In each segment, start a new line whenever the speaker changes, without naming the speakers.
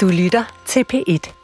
Du lytter til P1.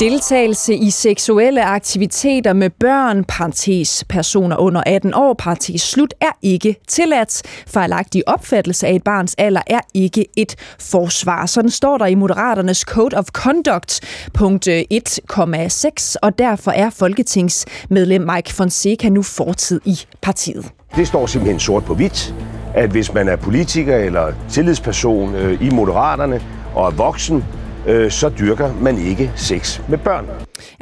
Deltagelse i seksuelle aktiviteter med børn, parentes personer under 18 år, parentes slut, er ikke tilladt. Fejlagtig opfattelse af et barns alder er ikke et forsvar. Sådan står der i Moderaternes Code of Conduct, punkt øh, 1,6, og derfor er folketingsmedlem Mike Fonseca nu fortid i partiet.
Det står simpelthen sort på hvidt, at hvis man er politiker eller tillidsperson øh, i Moderaterne og er voksen, øh, så dyrker man ikke sex med børn.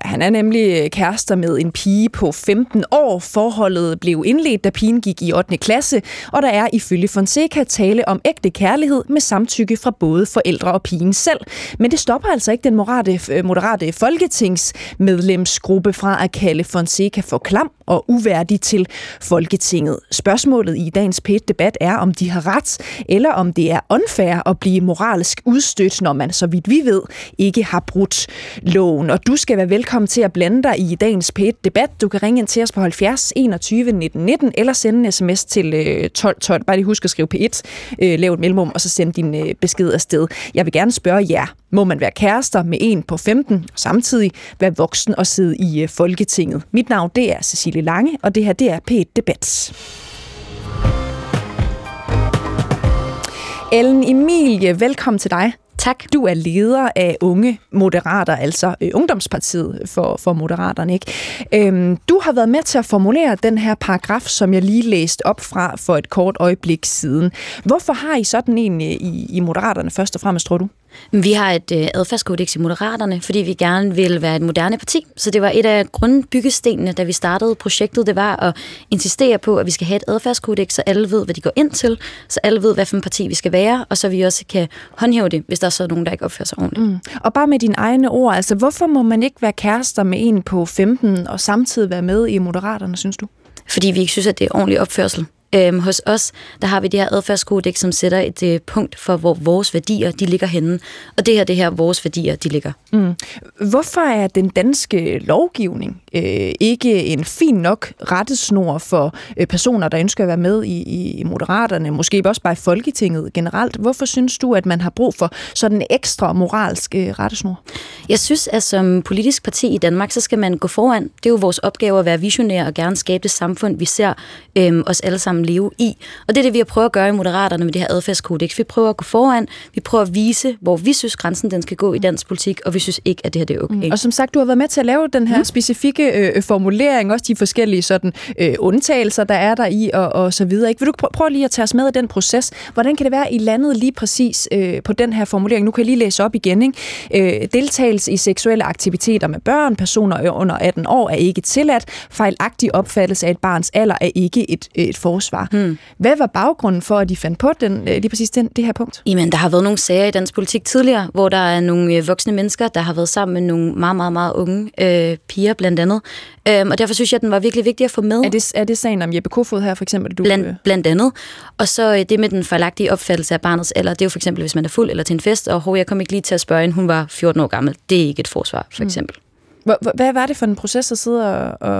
Ja, han er nemlig kærester med en pige på 15 år. Forholdet blev indledt, da pigen gik i 8. klasse, og der er ifølge Fonseca tale om ægte kærlighed med samtykke fra både forældre og pigen selv. Men det stopper altså ikke den moderate, øh, moderate folketingsmedlemsgruppe fra at kalde Fonseca for klam og uværdig til Folketinget. Spørgsmålet i dagens pæt debat er, om de har ret, eller om det er unfair at blive moralsk udstødt, når man, så vidt vi ved, ikke har brudt loven. Og du skal være velkommen til at blande dig i dagens PET-debat. Du kan ringe ind til os på 70 21 19 19, eller sende en sms til øh, 12 12. Bare lige husk at skrive P1, øh, lav et mellemrum, og så send din øh, besked afsted. Jeg vil gerne spørge jer, må man være kærester med en på 15, og samtidig være voksen og sidde i øh, Folketinget? Mit navn det er Cecilie Lange, og det her det er P1 Debat. Ellen Emilie, velkommen til dig.
Tak.
Du er leder af Unge Moderater, altså øh, Ungdomspartiet for, for Moderaterne. Ikke? Øhm, du har været med til at formulere den her paragraf, som jeg lige læste op fra for et kort øjeblik siden. Hvorfor har I sådan en øh, i, i Moderaterne først og fremmest, tror du?
Vi har et øh, adfærdskodex i Moderaterne, fordi vi gerne vil være et moderne parti. Så det var et af grundbyggestenene, da vi startede projektet, det var at insistere på, at vi skal have et adfærdskodex, så alle ved, hvad de går ind til, så alle ved, hvad for en parti vi skal være, og så vi også kan håndhæve det, hvis der er så nogen, der ikke opfører sig ordentligt. Mm.
Og bare med dine egne ord, altså hvorfor må man ikke være kærester med en på 15 og samtidig være med i Moderaterne, synes du?
Fordi vi ikke synes, at det er ordentlig opførsel. Øhm, hos os, der har vi det her adfærdskodex, som sætter et øh, punkt for, hvor vores værdier, de ligger henne. Og det her, det her, vores værdier, de ligger.
Mm. Hvorfor er den danske lovgivning øh, ikke en fin nok rettesnor for øh, personer, der ønsker at være med i, i Moderaterne, måske også bare i Folketinget generelt? Hvorfor synes du, at man har brug for sådan en ekstra moralsk øh, rettesnor?
Jeg synes, at som politisk parti i Danmark, så skal man gå foran. Det er jo vores opgave at være visionær og gerne skabe det samfund, vi ser øh, os alle sammen leve i. Og det er det, vi har prøvet at gøre i Moderaterne med det her adfærdskodex. Vi prøver at gå foran, vi prøver at vise, hvor vi synes, grænsen den skal gå i dansk politik, og vi synes ikke, at det her det er okay. Mm.
Og som sagt, du har været med til at lave den her mm. specifikke øh, formulering, også de forskellige sådan, øh, undtagelser, der er der i, og, og så videre. Ikke? Vil du prøve, prøve lige at tage os med i den proces? Hvordan kan det være, I landede lige præcis øh, på den her formulering? Nu kan jeg lige læse op igen. Ikke? Øh, deltagelse i seksuelle aktiviteter med børn, personer under 18 år, er ikke tilladt. Fejlagtig opfattelse af et barns alder er ikke et, et forsvar. Hmm. Hvad var baggrunden for, at de fandt på den, lige præcis den, det her punkt?
Jamen, der har været nogle sager i dansk politik tidligere, hvor der er nogle voksne mennesker, der har været sammen med nogle meget, meget, meget unge øh, piger blandt andet. Øhm, og derfor synes jeg, at den var virkelig vigtig at få med.
Er det, er det sagen om Jeppe Kofod her, for eksempel? Du...
Blandt, blandt andet. Og så øh, det med den fejlagtige opfattelse af barnets alder, det er jo for eksempel, hvis man er fuld eller til en fest, og hov, jeg kom ikke lige til at spørge, hun var 14 år gammel. Det er ikke et forsvar, for eksempel.
Mm. Hvad var det for en proces at sidde og,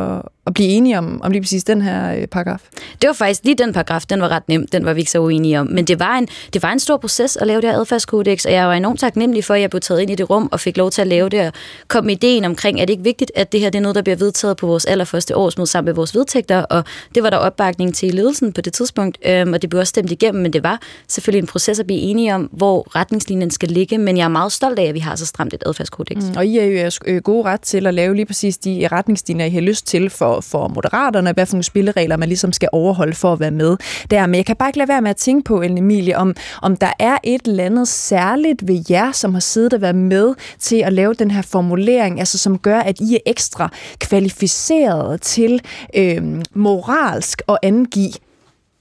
og, at blive enige om, om lige præcis den her øh, paragraf?
Det var faktisk lige den paragraf, den var ret nem, den var vi ikke så uenige om. Men det var en, det var en stor proces at lave det her adfærdskodex, og jeg var enormt taknemmelig for, at jeg blev taget ind i det rum og fik lov til at lave det, og kom med ideen omkring, at det ikke vigtigt, at det her det er noget, der bliver vedtaget på vores allerførste årsmøde sammen med vores vedtægter, og det var der opbakning til i ledelsen på det tidspunkt, øhm, og det blev også stemt igennem, men det var selvfølgelig en proces at blive enige om, hvor retningslinjen skal ligge, men jeg er meget stolt af, at vi har så stramt et adfærdskodex. Mm,
og I er jo øh, gode ret til at lave lige præcis de retningslinjer, I har lyst til for, for moderaterne, hvad for nogle spilleregler man ligesom skal overholde for at være med der. Men jeg kan bare ikke lade være med at tænke på, Ellen Emilie, om, om der er et eller andet særligt ved jer, som har siddet og været med til at lave den her formulering, altså som gør, at I er ekstra kvalificeret til øh, moralsk at angive,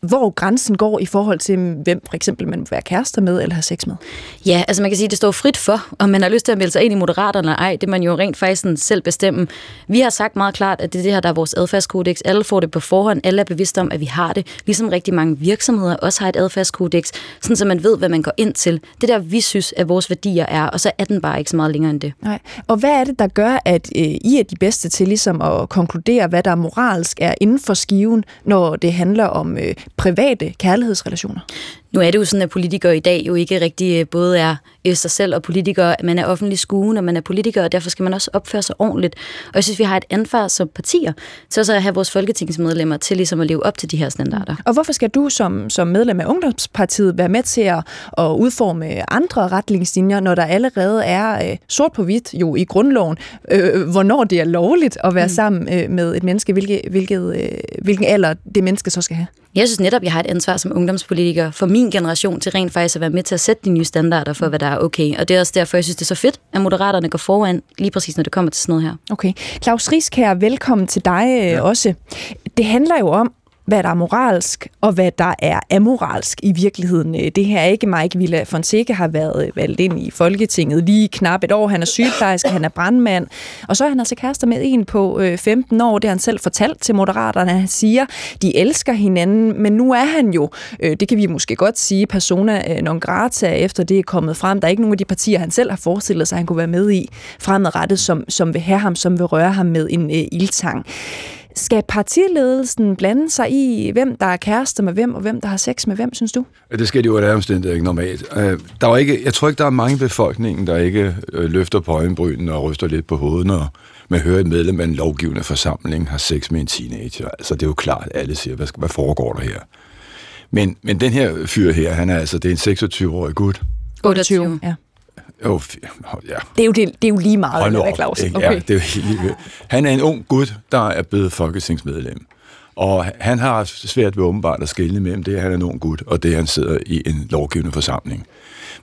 hvor grænsen går i forhold til, hvem for eksempel man vil være kærester med eller have sex med?
Ja, altså man kan sige, at det står frit for, om man har lyst til at melde sig ind i Moderaterne eller ej. Det man jo rent faktisk selv bestemme. Vi har sagt meget klart, at det er det her, der er vores adfærdskodex. Alle får det på forhånd. Alle er bevidste om, at vi har det. Ligesom rigtig mange virksomheder også har et adfærdskodex, sådan så man ved, hvad man går ind til. Det der, vi synes, at vores værdier er, og så er den bare ikke så meget længere end det.
Nej. Og hvad er det, der gør, at øh, I er de bedste til ligesom at konkludere, hvad der moralsk er inden for skiven, når det handler om øh, private kærlighedsrelationer?
Nu er det jo sådan, at politikere i dag jo ikke rigtig øh, både er øh, sig selv og politikere. Man er offentlig skue, når man er politiker, og derfor skal man også opføre sig ordentligt. Og jeg synes, vi har et ansvar som partier til også at have vores folketingsmedlemmer til ligesom at leve op til de her standarder.
Og hvorfor skal du som, som medlem af Ungdomspartiet være med til at, at udforme andre retningslinjer, når der allerede er øh, sort på hvidt jo i grundloven, øh, hvornår det er lovligt at være mm. sammen øh, med et menneske, hvilket, hvilket, øh, hvilken alder det menneske så skal have?
Jeg synes netop, jeg har et ansvar som ungdomspolitiker for min generation til rent faktisk at være med til at sætte de nye standarder for, hvad der er okay. Og det er også derfor, jeg synes, det er så fedt, at Moderaterne går foran, lige præcis når det kommer til sådan noget her.
Okay. Claus Rieskær, velkommen til dig øh, ja. også. Det handler jo om, hvad der er moralsk, og hvad der er amoralsk i virkeligheden. Øh, det her er ikke Mike Villa Fonseca har været øh, valgt ind i Folketinget lige knap et år. Han er sygeplejerske, han er brandmand, og så er han altså kærester med en på øh, 15 år. Det har han selv fortalt til Moderaterne. Han siger, de elsker hinanden, men nu er han jo, det kan vi måske godt sige, persona non grata, efter det er kommet frem. Der er ikke nogen af de partier, han selv har forestillet sig, han kunne være med i fremadrettet, som, som vil have ham, som vil røre ham med en øh, ildtang. Skal partiledelsen blande sig i, hvem der er kærester med hvem, og hvem der har sex med hvem, synes du?
Det skal de jo være omstændigheder ikke normalt. Øh, der er ikke, jeg tror ikke, der er mange i befolkningen, der ikke øh, løfter på øjenbrynen og ryster lidt på hovedet, når man hører et medlem af en lovgivende forsamling har sex med en teenager. Altså, det er jo klart, at alle siger, hvad, hvad foregår der her? Men, men den her fyr her, han er altså, det er en 26-årig gut.
28, ja.
Oh, ja.
Det er jo, det, det er jo lige meget, Hold op, Claus.
Okay. Ja, det er jo helt lige Han er en ung gut, der er blevet folketingsmedlem. Og han har svært ved åbenbart at skille mellem det, at han er en ung gut, og det, at han sidder i en lovgivende forsamling.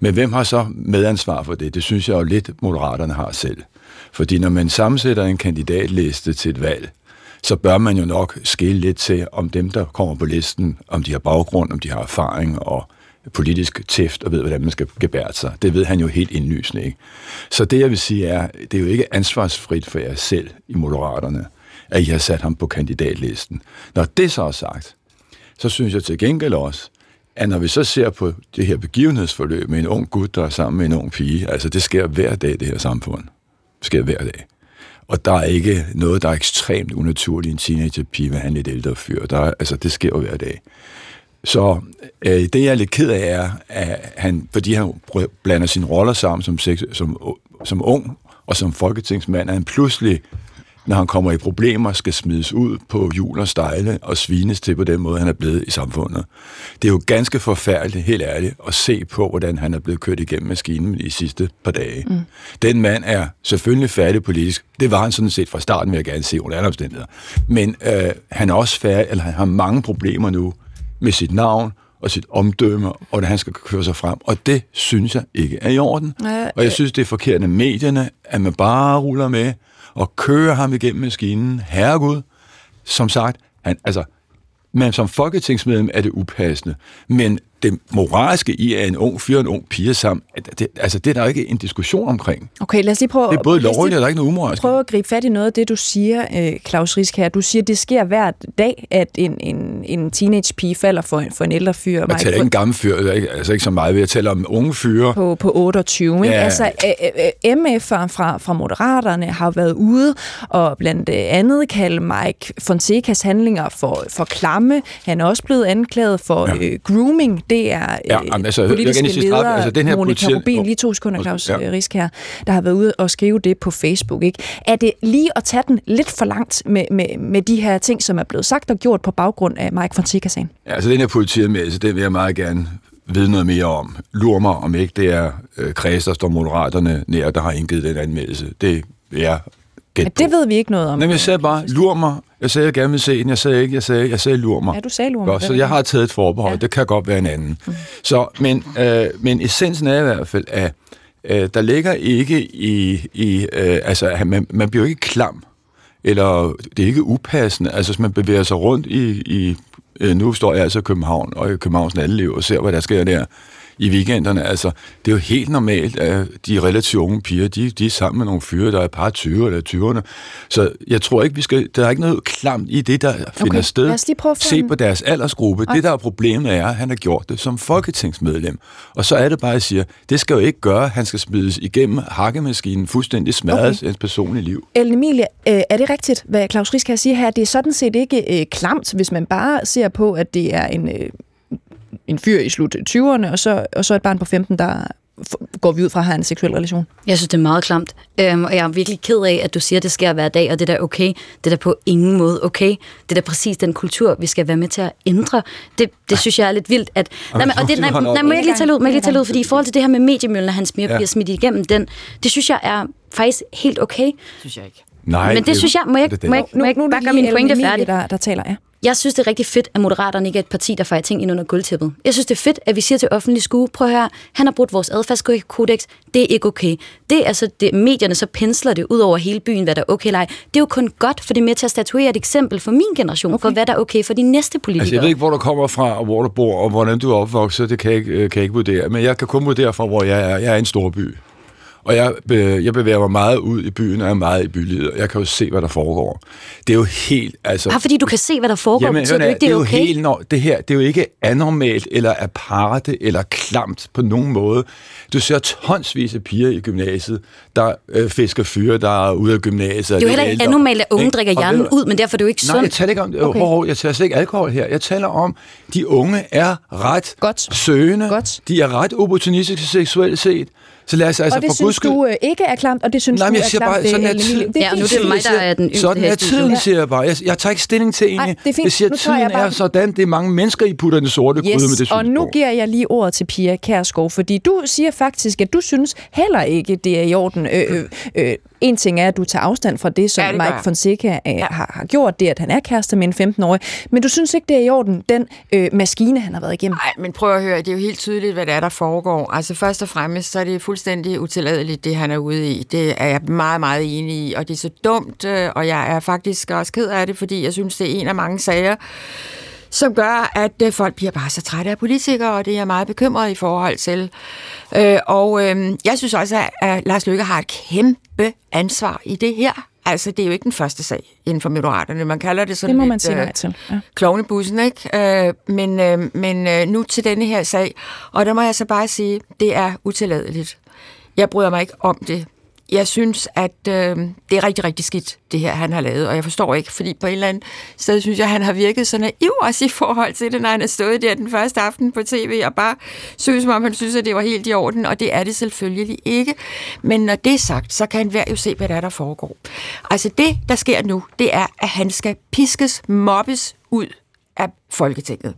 Men hvem har så medansvar for det? Det synes jeg jo lidt, moderaterne har selv. Fordi når man sammensætter en kandidatliste til et valg, så bør man jo nok skille lidt til, om dem, der kommer på listen, om de har baggrund, om de har erfaring og politisk tæft og ved, hvordan man skal gebære sig. Det ved han jo helt indlysende, ikke? Så det, jeg vil sige, er, det er jo ikke ansvarsfrit for jer selv i Moderaterne, at I har sat ham på kandidatlisten. Når det så er sagt, så synes jeg til gengæld også, at når vi så ser på det her begivenhedsforløb med en ung gut, der er sammen med en ung pige, altså det sker hver dag i det her samfund. Det sker hver dag. Og der er ikke noget, der er ekstremt unaturligt i en teenagerpige, hvad han lidt ældre fyr. Der er, altså, det sker jo hver dag. Så øh, det, jeg er lidt ked af, er, at han, fordi han blander sine roller sammen som, sex, som, som ung og som folketingsmand, at han pludselig, når han kommer i problemer, skal smides ud på jul og stejle og svines til på den måde, han er blevet i samfundet. Det er jo ganske forfærdeligt, helt ærligt, at se på, hvordan han er blevet kørt igennem maskinen de sidste par dage. Mm. Den mand er selvfølgelig færdig politisk. Det var han sådan set fra starten, vil jeg gerne se under andre omstændigheder. Men øh, han er også færdig, eller han har mange problemer nu, med sit navn og sit omdømme, og at han skal køre sig frem. Og det synes jeg ikke er i orden. Ja, og jeg synes, det er forkert af medierne, at man bare ruller med og kører ham igennem maskinen. Herregud, som sagt, han, altså, men som folketingsmedlem er det upassende. Men det moralske i, at en ung fyr og en ung pige sammen, det, altså det er der ikke en diskussion omkring.
Okay, lad os lige prøve...
Det er både lovligt, og der er ikke noget umoralsk.
Prøv at gribe fat i noget af det, du siger, øh, Claus Risk her. Du siger, det sker hver dag, at en, en, en teenage pige falder for, for en ældre fyr.
Jeg taler ikke en gammel fyr, ikke, altså ikke så meget. Jeg taler om unge fyre.
På, på 28, ikke? Ja. Altså, MF'er fra, fra Moderaterne har været ude og blandt andet kalde Mike Fonsecas handlinger for, for klamme. Han er også blevet anklaget for ja. øh, grooming det er ja, øh, altså, politiske jeg leder, altså, den her Monika politi- Rubin, lige to sekunder, Claus ja. Øh, Risk her, der har været ude og skrive det på Facebook. Ikke? Er det lige at tage den lidt for langt med, med, med de her ting, som er blevet sagt og gjort på baggrund af Mike Fonseca-sagen?
Ja, altså den her politianmeldelse, det vil jeg meget gerne vide noget mere om. Lur mig, om ikke det er øh, Kreds, der står moderaterne nær, der har indgivet den anmeldelse. Det vil jeg
gætte ja, det ved vi ikke noget om.
Nej, jeg sagde bare, lur mig. Jeg sagde, jeg gerne vil se den. Jeg sagde ikke, jeg sagde, jeg sagde lur mig.
Ja, du sagde lur mig.
Godt, så jeg har taget et forbehold. Ja. Det kan godt være en anden. Mm. Så, men, øh, men essensen er i hvert fald, at øh, der ligger ikke i, i øh, altså, man, man bliver ikke klam, eller det er ikke upassende. Altså, hvis man bevæger sig rundt i, i Øh, nu står jeg altså i København og i Københavns natteliv og ser, hvad der sker der i weekenderne. Altså, det er jo helt normalt, at de relativt unge piger, de, de er sammen med nogle fyre, der er par 20 eller 20'erne. Så jeg tror ikke, vi skal... Der er ikke noget klamt i det, der finder
Okay,
sted. Se på deres aldersgruppe. Det, der er problemet, er, at han har gjort det som folketingsmedlem. Og så er det bare, at jeg siger, det skal jo ikke gøre, han skal smides igennem hakkemaskinen, fuldstændig smadres okay. hans personlige liv.
Ellen Emilie, øh, er det rigtigt, hvad Claus Risk her siger her? Det er sådan set ikke øh, klamt, hvis man bare ser på, at det er en, øh, en fyr i slut 20'erne, og så, og så et barn på 15, der går vi ud fra at have en seksuel relation.
Jeg synes, det er meget klamt. Øhm, og jeg er virkelig ked af, at du siger, at det sker hver dag, og det er da okay. Det er da på ingen måde okay. Det er da præcis den kultur, vi skal være med til at ændre. Det, det synes jeg er lidt vildt. At, nej, men, og det, nej, nej, må jeg ikke lige tage ud, må jeg lige tage ud, fordi i forhold til det her med mediemøllen, at hans mere
Ja.
bliver smidt igennem den, det synes jeg er faktisk helt okay.
synes jeg ikke.
Nej,
Men det synes jeg, må jeg,
det er
må jeg,
det.
må jeg
det Ellen
færdig?
Emilie, der, der taler, ja.
Jeg synes, det er rigtig fedt, at Moderaterne ikke er et parti, der fejrer ting ind under gulvtæppet. Jeg synes, det er fedt, at vi siger til offentlig skue, prøv at høre, han har brudt vores adfærdskodex, det er ikke okay. Det er så, det, medierne så pensler det ud over hele byen, hvad der er okay eller ej. Det er jo kun godt, for det er med til at statuere et eksempel for min generation, okay. for hvad der er okay for de næste politikere.
Altså, jeg ved ikke, hvor du kommer fra, og hvor du bor, og hvordan du er opvokset, det kan jeg ikke, øh, kan jeg ikke vurdere. Men jeg kan kun vurdere fra, hvor jeg er. Jeg er en stor by. Og jeg, be, jeg bevæger mig meget ud i byen, og jeg er meget i bylivet, og jeg kan jo se, hvad der foregår. Det er jo helt, altså...
Bare fordi du kan se, hvad der foregår,
Jamen,
betyder det jo ikke, det er
jo
okay.
helt, når, det her, det er jo ikke anormalt, eller aparte, eller klamt på nogen måde. Du ser tonsvis af piger i gymnasiet, der øh, fisker fyre, der er ude af gymnasiet.
Det er jo heller ikke anormalt, at unge drikker hjernen ud, men derfor er det jo ikke
Nej, jeg
sundt.
taler ikke om,
Okay.
okay. jeg taler slet ikke alkohol her. Jeg taler om, de unge er ret
Godt.
søgende.
Godt.
De er ret opportunistiske seksuelt set. Så lad os altså
og det
for
synes
guds skyld...
du øh, ikke er klamt, og det synes
Nej,
du
men jeg
er
siger
klamt,
bare,
øh,
sådan er
Ellen Emilie.
tiden.
Det er
Ja, nu er det mig, der er den yngste
Sådan er tiden, siger jeg bare. Jeg, jeg tager ikke stilling til egentlig.
det er fint.
Jeg siger,
Nu
at tiden
bare-
er sådan. Det er mange mennesker, I putter den sorte gryde med det
Yes, og nu
synspunkt.
giver jeg lige ordet til Pia Kærsgaard, fordi du siger faktisk, at du synes heller ikke, det er i orden. Øh, øh, øh, en ting er, at du tager afstand fra det, som
Ja, det
Mike
jeg.
Fonseca øh, ja. har, har gjort, det at han er kærester med en 15-årig, men du synes ikke, det er i orden, den øh, maskine, han har været igennem.
Nej, men prøv at høre, det er jo helt tydeligt, hvad det er, der foregår. Altså først og fremmest, så er det fuldstændig utilladeligt, det han er ude i. Det er jeg meget, meget enig i, og det er så dumt, øh, og jeg er faktisk også ked af det, fordi jeg synes, det er en af mange sager, som gør, at øh, folk bliver bare så trætte af politikere, og det er jeg meget bekymret i forhold til. Øh, og øh, jeg synes også, at, at Lars Løkke har et kæmpe ansvar i det her. Altså, det er jo ikke den første sag inden for Moderaterne. Man kalder det sådan
Det må
lidt,
man sige
øh,
nej til. Ja.
klovnebussen, ikke? Øh, men øh, men øh, nu til denne her sag, og der må jeg så bare sige, det er utilladeligt. Jeg bryder mig ikke om det. Jeg synes, at øh, det er rigtig, rigtig skidt, det her, han har lavet, og jeg forstår ikke, fordi på et eller andet sted synes jeg, han har virket så naiv også i forhold til det, når han har stået der den første aften på tv, og bare synes, som om han synes, at det var helt i orden, og det er det selvfølgelig ikke. Men når det er sagt, så kan hver jo se, hvad der er, der foregår. Altså det, der sker nu, det er, at han skal piskes, mobbes ud af Folketinget.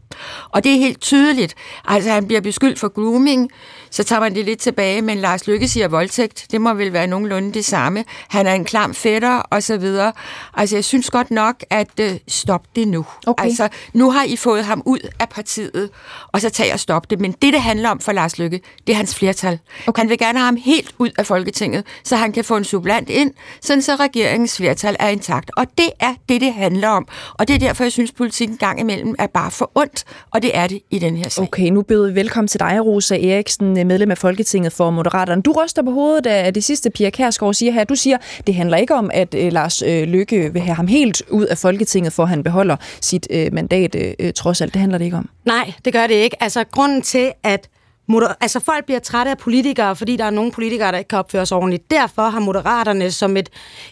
Og det er helt tydeligt. Altså, han bliver beskyldt for grooming, så tager man det lidt tilbage, men Lars Lykke siger voldtægt. Det må vel være nogenlunde det samme. Han er en klam fætter, og så videre. Altså, jeg synes godt nok, at uh, stop det nu.
Okay.
Altså, nu har I fået ham ud af partiet, og så tager jeg stop det. Men det, det handler om for Lars Lykke, det er hans flertal. Okay. Han vil gerne have ham helt ud af Folketinget, så han kan få en supplant ind, sådan så regeringens flertal er intakt. Og det er det, det handler om. Og det er derfor, jeg synes, politikken gang imellem er bare for ondt, og det er det i den her sag.
Okay, nu byder vi velkommen til dig, Rosa Eriksen, medlem af Folketinget for Moderaterne. Du ryster på hovedet af det sidste, Pia Kærsgaard siger her. Du siger, det handler ikke om, at øh, Lars øh, Lykke vil have ham helt ud af Folketinget, for han beholder sit øh, mandat trods alt. Det handler det ikke om.
Nej, det gør det ikke. Altså, grunden til, at moder- altså, folk bliver trætte af politikere, fordi der er nogle politikere, der ikke kan opføre sig ordentligt. Derfor har Moderaterne som et,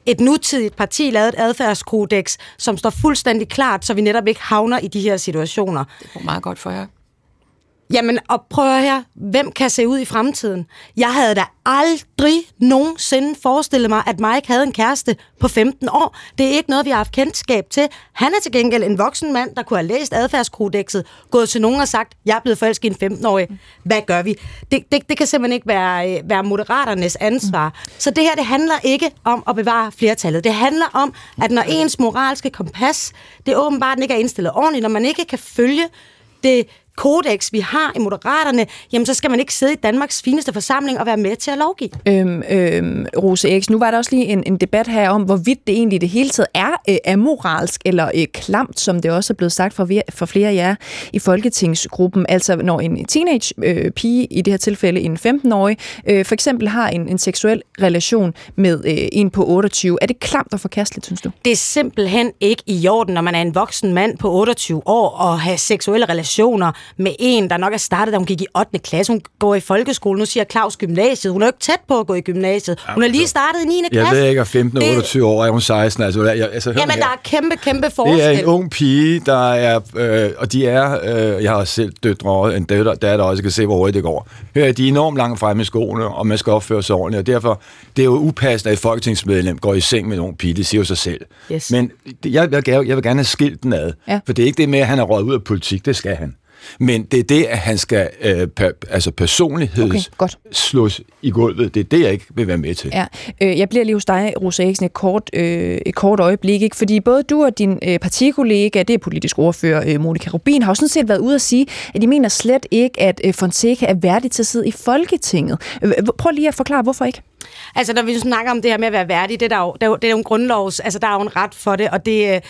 et nutidigt parti lavet et adfærdskodex, som står fuldstændig klart, så vi netop ikke havner i de her situationer.
Det går meget godt for jer.
Jamen, og prøv her. Hvem kan se ud i fremtiden? Jeg havde da aldrig nogensinde forestillet mig, at Mike havde en kæreste på 15 år. Det er ikke noget, vi har haft kendskab til. Han er til gengæld en voksen mand, der kunne have læst adfærdskodexet, gået til nogen og sagt, jeg er blevet forelsket i en 15-årig. Hvad gør vi? Det, det, det kan simpelthen ikke være, øh, være moderaternes ansvar. Så det her, det handler ikke om at bevare flertallet. Det handler om, at når ens moralske kompas, det åbenbart ikke er indstillet ordentligt, når man ikke kan følge det kodex, vi har i Moderaterne, jamen så skal man ikke sidde i Danmarks fineste forsamling og være med til at lovgive.
Øhm, øhm, Rose X, nu var der også lige en, en debat her om, hvorvidt det egentlig det hele taget er øh, amoralsk eller øh, klamt, som det også er blevet sagt for, for flere af jer i Folketingsgruppen. Altså når en teenage øh, pige, i det her tilfælde en 15-årig, øh, for eksempel har en, en seksuel relation med øh, en på 28. Er det klamt og forkasteligt, synes du?
Det er simpelthen ikke i orden, når man er en voksen mand på 28 år og have seksuelle relationer med en, der nok er startet, da hun gik i 8. klasse. Hun går i folkeskole. Nu siger Claus gymnasiet. Hun er jo ikke tæt på at gå i gymnasiet. Hun er lige startet i 9. klasse.
Jeg ved ikke, at 15 og 28 år er hun 16. Altså, jeg, altså,
Jamen, der er kæmpe, kæmpe forskel.
Det er en ung pige, der er, øh, og de er, øh, jeg har selv døtre, en døtter, der, der også kan se, hvor hurtigt det går. Hør, de er enormt langt fremme i skoene, og man skal opføre sig ordentligt, og derfor, det er jo upassende, at et folketingsmedlem går i seng med en ung pige, det siger jo sig selv.
Yes.
Men jeg, jeg, jeg vil gerne have skilt den ad,
Ja.
for det er ikke det med, at han er røget ud af politik, det skal han. Men det er det, at han skal øh, per, altså personligheds
Okay, godt.
slås i gulvet. Det er det, jeg ikke vil være med til.
Ja, øh, jeg bliver lige hos dig, Rosa Eriksen, et kort, øh, et kort øjeblik, ikke? fordi både du og din øh, partikollega, det er politisk ordfører øh, Monika Rubin, har jo sådan set været ude at sige, at de mener slet ikke, at øh, Fonseca er værdig til at sidde i Folketinget. Øh, prøv lige at forklare, hvorfor ikke?
Altså, når vi snakker om det her med at være værdig, det er, der jo, det er, jo, det er jo en grundlovs, altså der er jo en ret for det, og det, øh,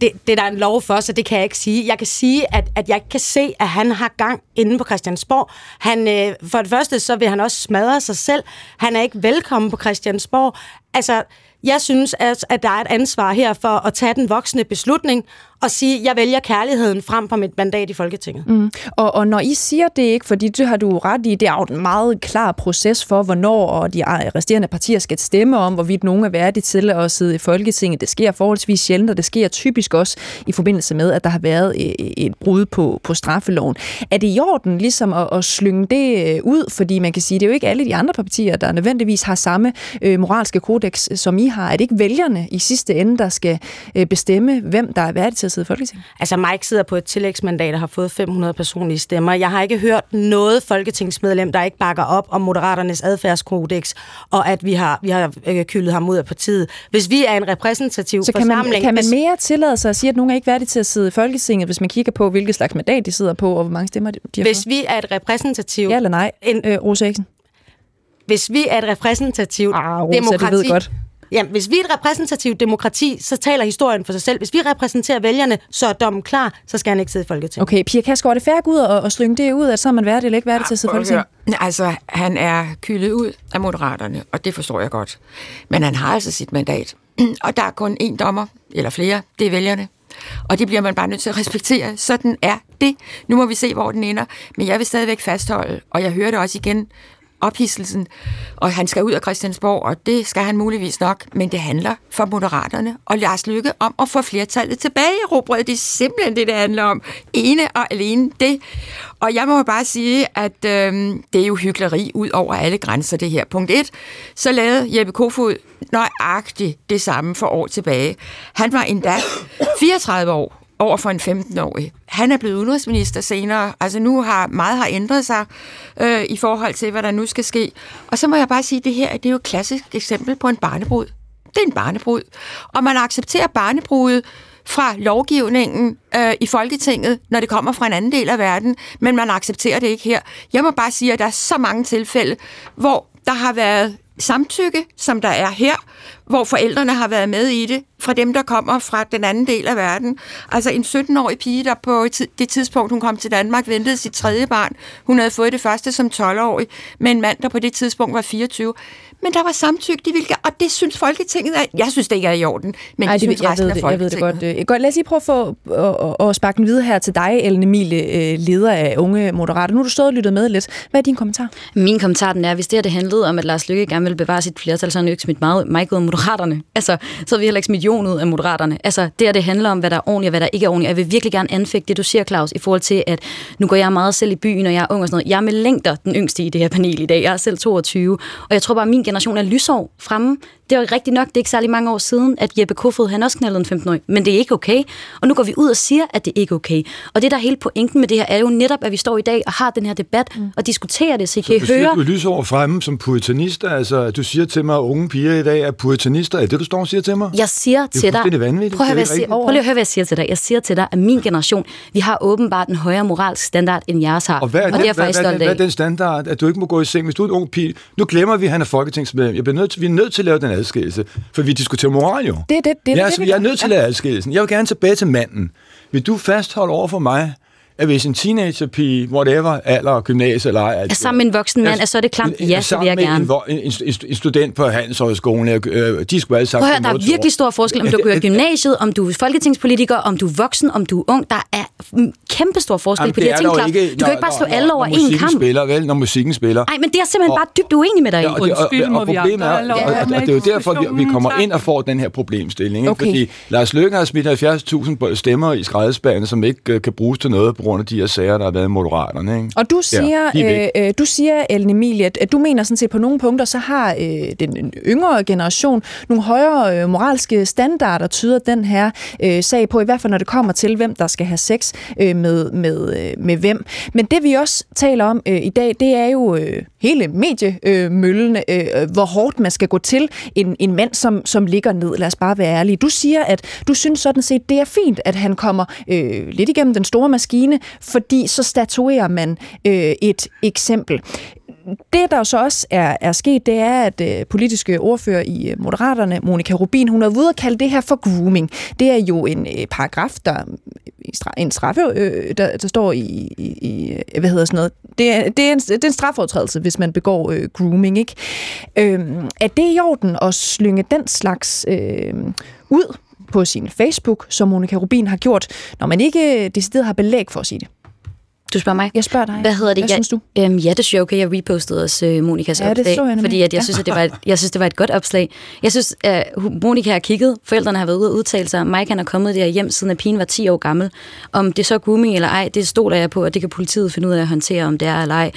det, det er der er en lov for, så det kan jeg ikke sige. Jeg kan sige, at, at jeg ikke kan se, at han har gang inde på Christiansborg. Han, øh, for det første, så vil han også smadre sig selv. Han er ikke velkommen på Christiansborg. Altså, jeg synes, at, at der er et ansvar her for at tage den voksne beslutning og sige, jeg vælger kærligheden frem for mit mandat i Folketinget.
Mm. Og, og når I siger det ikke, fordi det har du ret i, det er jo en meget klar proces for, hvornår og de resterende partier skal stemme om, hvorvidt nogen er værdige til at sidde i Folketinget. Det sker forholdsvis sjældent, og det sker typisk også i forbindelse med, at der har været øh, et brud på, på straffeloven. Er det i orden ligesom at, at slynge det øh, ud? Fordi man kan sige, det er jo ikke alle de andre partier, der nødvendigvis har samme øh, moralske kodex, som I har. Er det ikke vælgerne i sidste ende, der skal øh, bestemme, hvem der er værdig til at sidde i Folketinget?
Altså Mike sidder på et tillægsmandat og har fået 500 personlige stemmer. Jeg har ikke hørt noget folketingsmedlem, der ikke bakker op om Moderaternes adfærdskodex, og at vi har, vi har øh, kyldet ham ud af partiet. Hvis vi er en repræsentativ
Så kan man, kan man mere tillade sig at sige, at nogen er ikke værdige til at sidde i Folketinget, hvis man kigger på, hvilket slags mandat de sidder på, og hvor mange stemmer de har
hvis vi er et repræsentativt...
Ja eller nej,
En-
øh, Rosa Eriksen?
Hvis vi er et repræsentativt
Ah, Rosa, det ved godt.
Jamen, hvis vi er et repræsentativt demokrati, så taler historien for sig selv. Hvis vi repræsenterer vælgerne, så er dommen klar, så skal han ikke sidde i Folketinget.
Okay, Pia Kærsgaard, er det færre ud og, og slynge det ud, at så er man værdig eller ikke værdig til at sidde i Folketinget?
Altså, han er kyldet ud af moderaterne, og det forstår jeg godt. Men han har altså sit mandat. Og der er kun én dommer, eller flere, det er vælgerne. Og det bliver man bare nødt til at respektere. Sådan er det. Nu må vi se, hvor den ender. Men jeg vil stadigvæk fastholde, og jeg hører det også igen, ophidselsen, og han skal ud af Christiansborg, og det skal han muligvis nok, men det handler for Moderaterne og Lars Lykke om at få flertallet tilbage i Robrød. Det er simpelthen det, det handler om. Ene og alene det. Og jeg må jo bare sige, at øh, det er jo hyggeleri ud over alle grænser, det her. Punkt 1, så lavede Jeppe Kofod nøjagtigt det samme for år tilbage. Han var endda 34 år over for en 15-årig. Han er blevet udenrigsminister senere. Altså nu har meget har ændret sig øh, i forhold til, hvad der nu skal ske. Og så må jeg bare sige, at det her det er jo et klassisk eksempel på en barnebrud. Det er en barnebrud. Og man accepterer barnebrudet fra lovgivningen øh, i Folketinget, når det kommer fra en anden del af verden, men man accepterer det ikke her. Jeg må bare sige, at der er så mange tilfælde, hvor der har været samtykke, som der er her, hvor forældrene har været med i det, fra dem, der kommer fra den anden del af verden. Altså en 17-årig pige, der på det tidspunkt, hun kom til Danmark, ventede sit tredje barn. Hun havde fået det første som 12-årig, med en mand, der på det tidspunkt var 24. Men der var samtykke, de ville, og det synes Folketinget er... Jeg synes, det ikke er i orden, men
Ej,
det, synes
jeg,
resten
ved
af
det, jeg ved det godt. Øh, godt. Lad os lige prøve at, få, at, at, at sparke den videre her til dig, Ellen Emilie, øh, leder af Unge Moderater. Nu har du stået og lyttet med lidt. Hvad er din kommentar?
Min kommentar den er, hvis det her det handlede om, at Lars Lykke gerne vil bevare sit flertal, så har han jo ikke smidt meget, mig ud af Moderaterne. Altså, så har vi heller ikke smidt Jon ud af Moderaterne. Altså, det her det handler om, hvad der er ordentligt og hvad der ikke er ordentligt. Jeg vil virkelig gerne anfægte det, du siger, Claus, i forhold til, at nu går jeg meget selv i byen, og jeg er ung og sådan noget. Jeg er med længder den yngste i det her panel i dag. Jeg er selv 22, og jeg tror bare, at min generation er lysår fremme. Det er jo rigtigt nok, det er ikke særlig mange år siden, at Jeppe Kofod, han også knaldede en 15-årig, men det er ikke okay. Og nu går vi ud og siger, at det ikke er okay. Og det, der er hele pointen med det her, er jo netop, at vi står i dag og har den her debat mm. og diskuterer det, så I
Så
kan
du siger,
høre...
du er lysår fremme som puritanister, altså du siger til mig, at unge piger i dag er puritanister. Er det, du står og siger til mig?
Jeg siger
Det er
til dig...
fuldstændig vanvittigt.
Prøv at, høre,
Det er
hvad jeg
ikke
siger, prøv lige at høre, hvad jeg siger til dig. Jeg siger til dig, at min generation, vi har åbenbart en højere moralsk standard, end jeres har.
Og hvad er,
og
den,
det er
hvad, hvad,
stolt
hvad,
af.
hvad er den standard, at du ikke må gå i seng, hvis du er en ung pige? Nu glemmer vi, at han er folketingsmedlem. Jeg bliver nødt til, vi er nødt til at lave den adskillelse, for vi diskuterer moral jo.
Det det, det, er
ja,
det,
så
vi
jeg er nødt til at lave adskillelsen. Jeg vil gerne tilbage til manden. Vil du fastholde over for mig, at hvis en teenagerpige, whatever, alder, gymnasie eller ej...
Er sammen med en voksen mand, så er det klamt? Ja, så vil jeg gerne.
En, en, en, en student på Handelshøjskolen, øh, de skulle alle sammen...
Prøv at høre, der er virkelig stor forskel, om du går i gymnasiet, om du er folketingspolitiker, om du er voksen, om du er ung. Der er kæmpe stor forskel
Jamen,
på de her
er
ting, Claus. Du kan ikke bare slå
når,
alle
når,
over
når
en kamp.
spiller, vel? Når musikken spiller.
Nej, men det er simpelthen
Og-
bare dybt uenig med dig i.
Ja, og, det, og, problemet er, og, det er jo derfor, vi, kommer ind og får den her problemstilling. Ikke?
Okay.
Fordi Lars Løkke har smidt 70.000 stemmer i skraldespanden, som ikke øh, kan bruges til noget på grund af de her sager, der har været i Moderaterne. Ikke?
Og du siger,
er væk.
øh, øh, du siger, Ellen Emilie, at, at du mener sådan set på nogle punkter, så har øh, den yngre generation nogle højere øh, moralske standarder, tyder den her øh, sag på, i hvert fald når det kommer til, hvem der skal have sex øh, med, med, øh, med hvem. Men det vi også taler om øh, i dag, det er jo øh, hele mediemøllen, øh, hvor hårdt man skal gå til en, en mand, som, som ligger ned. Lad os bare være ærlige. Du siger, at du synes sådan set, det er fint, at han kommer øh, lidt igennem den store maskine, fordi så statuerer man øh, et eksempel. Det, der så også er, er sket, det er, at øh, politiske ordfører i øh, Moderaterne, Monika Rubin, hun har ude at kalde det her for grooming. Det er jo en øh, paragraf, der i en straffe, øh, der, der står i, i, i, øh, hvad hedder sådan noget, det er, det er, en, det er en straffovertrædelse, hvis man begår øh, grooming, ikke? Øh, er det i orden at slynge den slags øh, ud på sin Facebook, som Monika Rubin har gjort, når man ikke øh, decideret har belæg for at sige det?
Du spørger mig?
Jeg spørger dig.
Hvad hedder det?
Hvad
jeg,
synes du?
Øhm, ja, det synes jeg okay. Jeg repostede også øh, Monikas
Ja, det
opslag,
så jeg
fordi at jeg,
Ja.
synes, at det var et, jeg synes, det var et godt opslag. Jeg synes, at Monika har kigget, forældrene har været ude og udtale sig, Mike han er kommet der hjem, siden at pigen var 10 år gammel. Om det så er grooming eller ej, det stoler jeg på, at det kan politiet finde ud af at håndtere, om det er eller ej.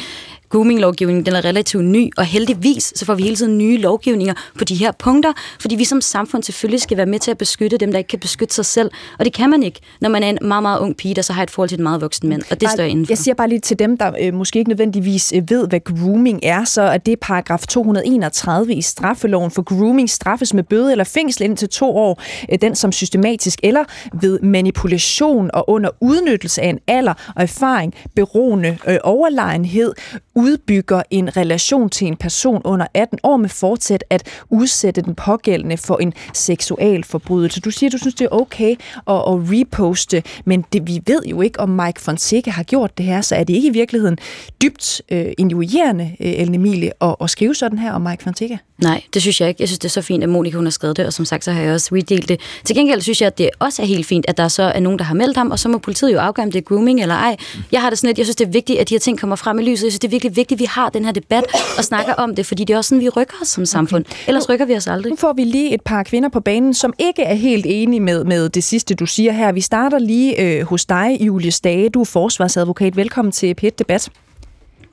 Grooming-lovgivningen, den er relativt ny, og heldigvis så får vi hele tiden nye lovgivninger på de her punkter, fordi vi som samfund selvfølgelig skal være med til at beskytte dem, der ikke kan beskytte sig selv. Og det kan man ikke, når man er en meget, meget ung pige, der så har et forhold til en meget voksen mand, og det står jeg inden for.
Jeg siger bare lige til dem, der øh, måske ikke nødvendigvis øh, ved, hvad grooming er, så er det paragraf 231 i straffeloven for grooming straffes med bøde eller fængsel indtil to år. Øh, den, som systematisk eller ved manipulation og under udnyttelse af en alder og erfaring beroende øh, overlegenhed udbygger en relation til en person under 18 år med fortsat at udsætte den pågældende for en seksual forbrydelse. Du siger, du synes, det er okay at, at reposte, men det, vi ved jo ikke, om Mike Fonseca har gjort det her, så er det ikke i virkeligheden dybt øh, injurierende, øh, Ellen Emilie, at, at skrive sådan her om Mike Fonseca?
Nej, det synes jeg ikke. Jeg synes, det er så fint, at Monika hun har skrevet det, og som sagt, så har jeg også redelt det. Til gengæld synes jeg, at det også er helt fint, at der så er nogen, der har meldt ham, og så må politiet jo afgøre, om det er grooming eller ej. Jeg har det sådan lidt, jeg synes, det er vigtigt, at de her ting kommer frem i lyset. Jeg synes, det er virkelig vigtigt, at vi har den her debat og snakker om det, fordi det er også sådan, vi rykker os som samfund. Ellers rykker vi os aldrig.
Nu får vi lige et par kvinder på banen, som ikke er helt enige med, med det sidste, du siger her. Vi starter lige øh, hos dig, Julie Stage. Du er forsvarsadvokat. Velkommen til p Debat.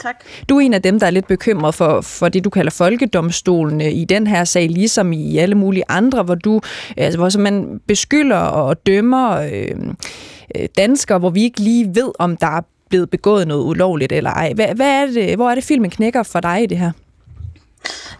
Tak.
Du er en af dem, der er lidt bekymret for, for det, du kalder folkedomstolen i den her sag, ligesom i alle mulige andre, hvor du altså, hvor man beskylder og dømmer øh, øh, danskere, hvor vi ikke lige ved, om der er blevet begået noget ulovligt eller ej. Hvad, hvad er det, hvor er det, filmen knækker for dig i det her?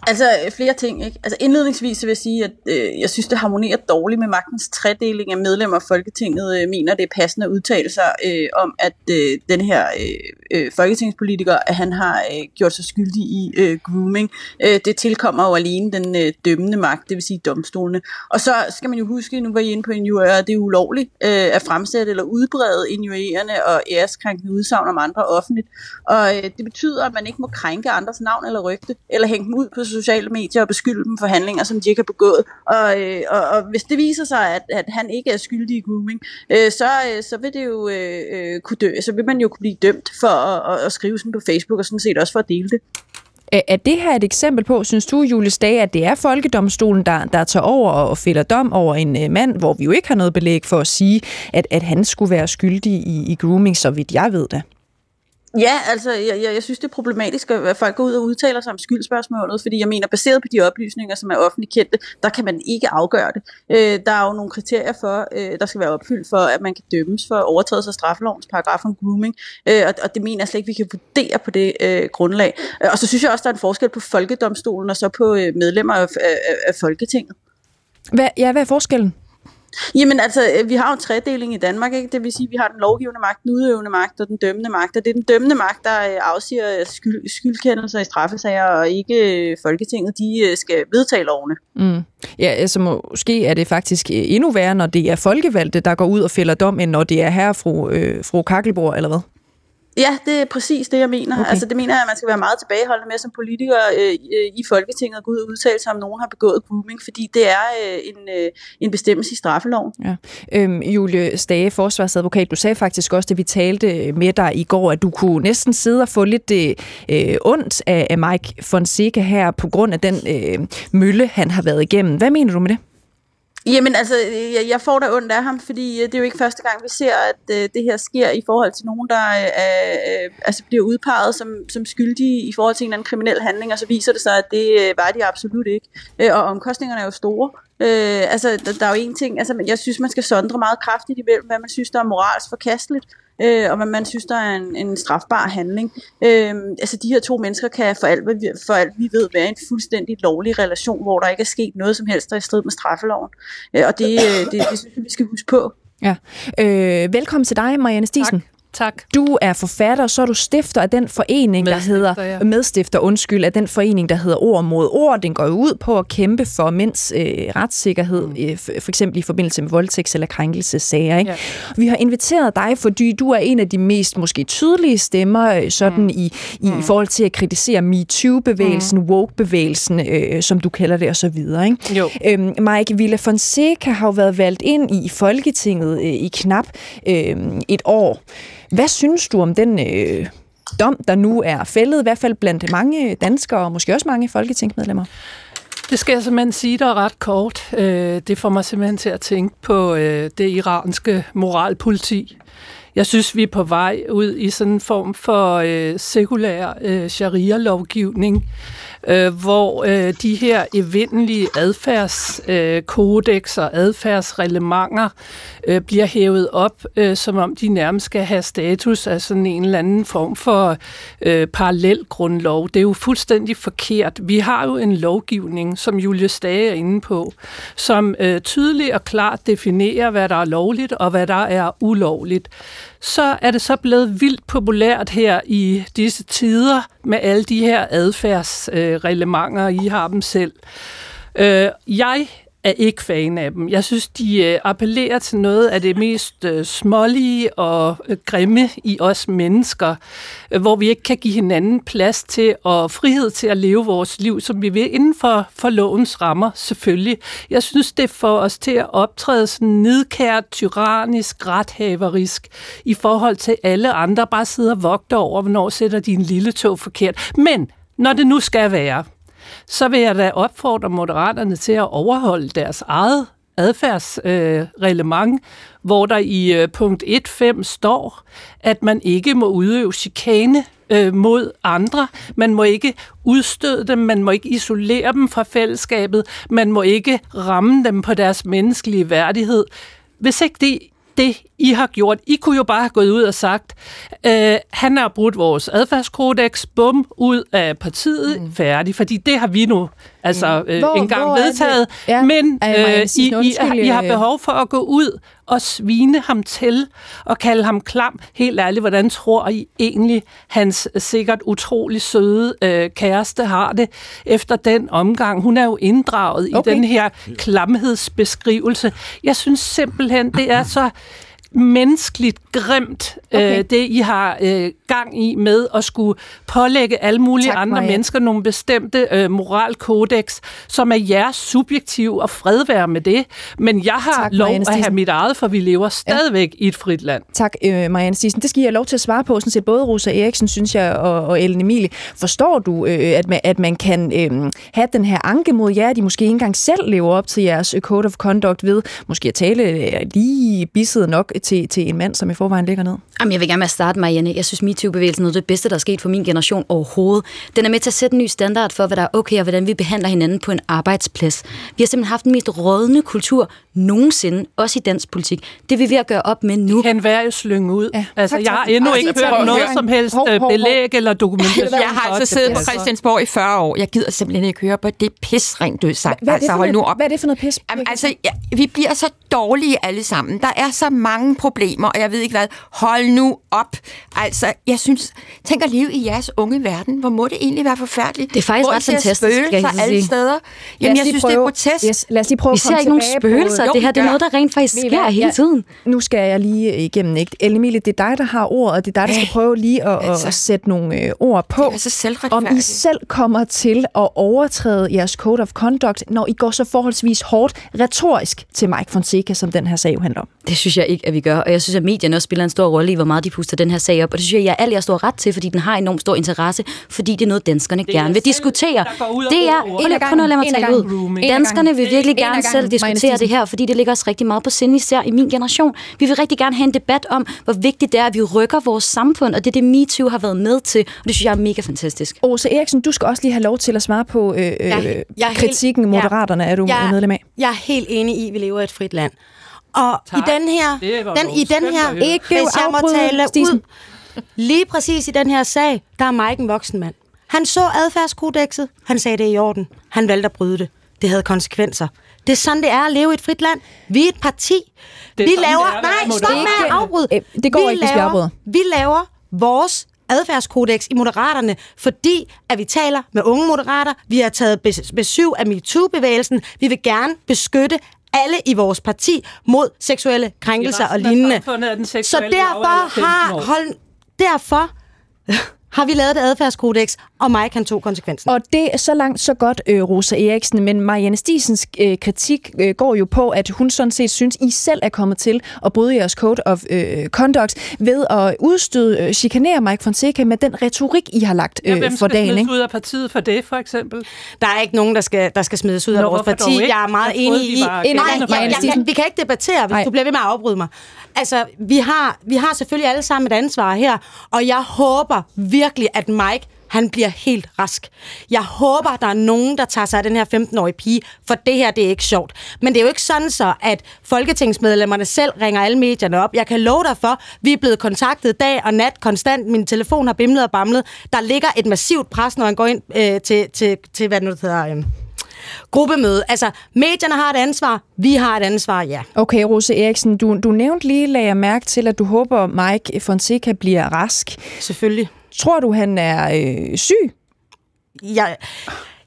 Altså øh, flere ting. Ikke? Altså indledningsvis vil jeg sige, at øh, jeg synes, det harmonerer dårligt med magtens tredeling af medlemmer af Folketinget. Øh, mener, det er passende at udtale sig øh, om, at øh, den her øh, øh, folketingspolitiker, at han har øh, gjort sig skyldig i øh, grooming. Øh, det tilkommer jo alene den øh, dømmende magt, det vil sige domstolene. Og så skal man jo huske, nu var I inde på injurier, at det er ulovligt øh, at fremsætte eller udbrede injurierende og æreskrænkende udsagn om andre offentligt. Og øh, det betyder, at man ikke må krænke andres navn eller rygte, eller hænge dem ud på sociale medier og beskylde dem for handlinger, som de ikke har begået. Og, øh, og, og hvis det viser sig, at, at han ikke er skyldig i grooming, øh, så, øh, så vil det jo øh, øh kunne dø. Så vil man jo kunne blive dømt for at, at, at skrive sådan på Facebook, og sådan set også for at dele det.
Er det her et eksempel på, synes du, Julius Dage, at det er folkedomstolen, der, der tager over og fælder dom over en øh, mand, hvor vi jo ikke har noget belæg for at sige, at, at han skulle være skyldig i, i grooming, så vidt jeg ved det?
Ja, altså, jeg, jeg, jeg synes, det er problematisk, at folk går ud og udtaler sig om skyldspørgsmålet, fordi jeg mener, baseret på de oplysninger, som er offentligt kendte, der kan man ikke afgøre det. Øh, der er jo nogle kriterier for, øh, der skal være opfyldt for, at man kan dømmes for overtrædelse af straffelovens paragraf om grooming, øh, og, og det mener jeg slet ikke, vi kan vurdere på det øh, grundlag. Øh, og så synes jeg også, der er en forskel på folkedomstolen og så på øh, medlemmer af, af, af Folketinget.
Hvad, ja, hvad er forskellen?
Jamen altså, øh, vi har jo en tredeling i Danmark, ikke? det vil sige, at vi har den lovgivende magt, den udøvende magt og den dømmende magt, og det er den dømmende magt, der øh, afsiger øh, skyld, skyldkendelser i straffesager, og ikke Folketinget, de skal vedtage lovene.
Mm. Ja, altså måske er det faktisk endnu værre, når det er folkevalgte, der går ud og fælder dom, end når det er her fru, øh, fru Kakkelborg, eller hvad?
Ja, det er præcis det, jeg mener. Okay. Altså, det mener jeg, at man skal være meget tilbageholdende med som politiker øh, i Folketinget at gå ud og udtale sig, om nogen har begået grooming, fordi det er øh, en, øh, en bestemmelse i straffeloven.
Ja. Øhm, Julie Stage, forsvarsadvokat, du sagde faktisk også, da vi talte med dig i går, at du kunne næsten sidde og få lidt øh, ondt af, af Mike Fonseca her, på grund af den øh, mølle, han har været igennem. Hvad mener du med det?
Jamen altså, øh, jeg, jeg får da ondt af ham, fordi øh, det er jo ikke første gang, vi ser, at øh, det her sker i forhold til nogen, der øh, øh, altså bliver udpeget som, som skyldige i forhold til en eller anden kriminel handling, og så viser det sig, at det øh, var de absolut ikke. Øh, og omkostningerne er jo store. Øh, altså, der, der er jo en ting, altså, jeg synes, man skal sondre meget kraftigt imellem, hvad man synes, der er moralsk forkasteligt, øh, og hvad man synes, der er en, en strafbar handling. Øh, altså de her to mennesker kan for alt, for alt vi ved være en fuldstændig lovlig relation, hvor der ikke er sket noget som helst, der er i strid med straffeloven. Øh, og det, det, det synes jeg, vi skal huske på.
Ja. Øh, velkommen til dig, Marianne Stisen.
Tak. Tak.
Du er forfatter, så er du stifter af den forening, der hedder ja. medstifter, undskyld, af den forening, der hedder Ord mod Ord. Den går jo ud på at kæmpe for mænds øh, retssikkerhed, mm. øh, for eksempel i forbindelse med voldtægts- eller krænkelsesager. Ikke? Ja. Vi har inviteret dig, fordi du er en af de mest måske tydelige stemmer øh, sådan mm. i, i, mm. forhold til at kritisere MeToo-bevægelsen, mm. woke-bevægelsen, øh, som du kalder det, og så videre. Ikke? Jo. Øhm, Mike Villa Fonseca har jo været valgt ind i Folketinget øh, i knap øh, et år. Hvad synes du om den øh, dom, der nu er fældet, i hvert fald blandt mange danskere, og måske også mange folketingsmedlemmer?
Det skal jeg simpelthen sige, dig ret kort. Øh, det får mig simpelthen til at tænke på øh, det iranske moralpoliti. Jeg synes, vi er på vej ud i sådan en form for øh, sekulær øh, sharia-lovgivning, øh, hvor øh, de her evindelige adfærdskodexer, øh, og adfærdsreglementer øh, bliver hævet op, øh, som om de nærmest skal have status af sådan en eller anden form for øh, parallel grundlov. Det er jo fuldstændig forkert. Vi har jo en lovgivning, som Julie Stage er inde på, som øh, tydeligt og klart definerer, hvad der er lovligt og hvad der er ulovligt så er det så blevet vildt populært her i disse tider med alle de her adfærdsreglementer, I har dem selv. Øh, jeg er ikke fan af dem. Jeg synes, de øh, appellerer til noget af det mest øh, smålige og øh, grimme i os mennesker, øh, hvor vi ikke kan give hinanden plads til og frihed til at leve vores liv, som vi vil, inden for, for lovens rammer selvfølgelig. Jeg synes, det får os til at optræde sådan nedkært, tyrannisk, rethaverisk i forhold til alle andre. Bare sidder og vogter over, hvornår sætter din lille tog forkert. Men når det nu skal være, så vil jeg da opfordre moderaterne til at overholde deres eget adfærdsreglement, øh, hvor der i øh, punkt 1.5 står, at man ikke må udøve chikane øh, mod andre. Man må ikke udstøde dem, man må ikke isolere dem fra fællesskabet, man må ikke ramme dem på deres menneskelige værdighed. Hvis ikke det det, I har gjort. I kunne jo bare have gået ud og sagt, øh, han har brudt vores adfærdskodex, bum, ud af partiet, mm. færdig, fordi det har vi nu altså mm. øh, hvor, engang hvor vedtaget. Ja. Men øh, I, I, I har behov for at gå ud og svine ham til og kalde ham klam. Helt ærligt, hvordan tror I egentlig, hans sikkert utrolig søde øh, kæreste har det efter den omgang? Hun er jo inddraget okay. i den her klamhedsbeskrivelse. Jeg synes simpelthen, det er så menneskeligt grimt, øh, okay. øh, det I har øh, gang i med at skulle pålægge alle mulige tak, andre Maria. mennesker nogle bestemte øh, moralkodex, som er jeres subjektiv og fredvær med det. Men jeg har tak, lov Marianne at have mit eget, for vi lever stadigvæk ja. i et frit land.
Tak, øh, Marianne Stisen. Det skal I have lov til at svare på, sådan set både Rosa Eriksen, synes jeg, og, og Ellen Emilie. Forstår du, øh, at, man, at man kan øh, have den her anke mod jer, de måske ikke engang selv lever op til jeres code of conduct ved måske at tale øh, lige bisset nok til, til en mand, som i forvejen ligger ned?
Jamen, jeg vil gerne starte, Marianne. Jeg synes, MeToo-bevægelsen noget af det bedste, der er sket for min generation overhovedet. Den er med til at sætte en ny standard for, hvad der er okay, og hvordan vi behandler hinanden på en arbejdsplads. Vi har simpelthen haft den mest rådende kultur nogensinde, også i dansk politik. Det vil vi ved at gøre op med nu.
Kan være slynge ud. Ja. Altså,
Tak,
jeg har
tak.
endnu ikke
tak.
hørt noget som helst
Hov, hov,
øh,
hov.
belæg eller dokumentation.
Jeg har altså siddet
det
på
er.
Christiansborg i 40 år. Jeg gider simpelthen ikke høre på det pis rent død sagt.
Hvad er, det
Altså, hold nu op.
hvad er det for noget pis?
Jamen, altså, ja, vi bliver så dårlige alle sammen. Der er så mange problemer, og jeg ved ikke hvad. Hold nu op. Altså, jeg synes, tænk at leve i jeres unge verden. Hvor må det egentlig være forfærdeligt?
Det er faktisk
Hvor
ret
ser
fantastisk, jeg
alle
sige.
steder.
Lad
Jamen, jeg synes,
prøve,
det er grotesk.
Yes, lad os lige prøve
Vi
at
ser
komme
ikke nogen spøgelser.
På,
Jo,
det her det er noget, der rent faktisk sker
hvad?
hele
Ja,
tiden.
Nu skal jeg lige igennem, ikke? Emilie, det er dig, der har ordet, og det er dig, der skal prøve lige at,
altså.
at sætte nogle øh, ord på.
Det er så
om. I selv kommer til at overtræde jeres code of conduct, når I går så forholdsvis hårdt retorisk til Mike Fonseca, som den her sag handler om.
Det synes jeg ikke, at vi gør. Og jeg synes, at medierne også spiller en stor rolle i, hvor meget de puster den her sag op. Og det synes jeg, jeg alt jeg står ret til, fordi den har enormt stor interesse, fordi det er noget, danskerne
Det er
gerne vil
selv,
diskutere. Det er,
En af
lige- prøv nu at lade mig
gangen, en af
tale ud. Danskerne vil virkelig gerne selv diskutere det her, fordi det ligger os rigtig meget på sinde, især i min generation. Vi vil rigtig gerne have en debat om, hvor vigtigt det er, at vi rykker vores samfund, og det er det MeToo har været med til, og det synes jeg er mega fantastisk.
Åse Eriksen, du skal også lige have lov til at svare på øh, øh,
jeg er helt-
kritikken.
ja.
Moderaterne er du
Jeg-
medlem af.
Jeg er helt enig i, at vi lever i et frit land. Og
Tak.
i den her, den, i den her.
Ikke
hvis jeg må tale ud, lige præcis i den her sag, der er Mike en voksen mand. Han så adfærdskodexet, han sagde det i orden, han valgte at bryde det. Det havde konsekvenser. Det er sådan, det er at leve i et frit land. Vi er et parti.
Det
vi laver...
det er
nej, stop med at afbryde.
Det går ikke, hvis vi
laver,
afbryder.
Vi laver vores adfærdskodex i Moderaterne, fordi at vi taler med unge moderater. Vi har taget bes- besøg af MeToo-bevægelsen. Vi vil gerne beskytte alle i vores parti mod seksuelle krænkelser og lignende. Så derfor
lavalder 15
har, hold, derfor har vi lavet det adfærdskodex, og Mike han tog konsekvensen.
Og det er så langt, så godt, øh, Rosa Eriksen. Men Marianne Stisens øh, kritik øh, går jo på, at hun sådan set synes, I selv er kommet til at bryde jeres code of øh, conduct ved at udstøde, øh, chikanere Mike Fonseca med den retorik, I har lagt
Ja, hvem
for
skal
dagen.
smides
Ikke?
ud af partiet for det, for eksempel?
Der er ikke nogen, der skal, der skal smides ud af vores parti. Jeg er meget
Jeg
enig
vi
i... Nej,
enige.
jeg, vi kan ikke debattere, hvis
Nej.
du bliver ved med at afbryde mig. Altså, vi har, vi har selvfølgelig alle sammen et ansvar her, og jeg håber virkelig, at Mike han bliver helt rask. Jeg håber, der er nogen, der tager sig af den her 15-årige pige, for det her, det er ikke sjovt. Men det er jo ikke sådan så, at folketingsmedlemmerne selv ringer alle medierne op. Jeg kan love dig for, vi er blevet kontaktet dag og nat konstant. Min telefon har bimlet og bamlet. Der ligger et massivt pres, når man går ind øh, til, til, til, hvad det nu hedder... Øh, gruppemøde. Altså, medierne har et ansvar, vi har et ansvar, ja.
Okay, Rosa Eriksen, du, du nævnte lige, lagde jeg mærke til, at du håber, Mike Fonseca bliver rask.
Selvfølgelig.
Tror du, han er øh, syg?
Jeg,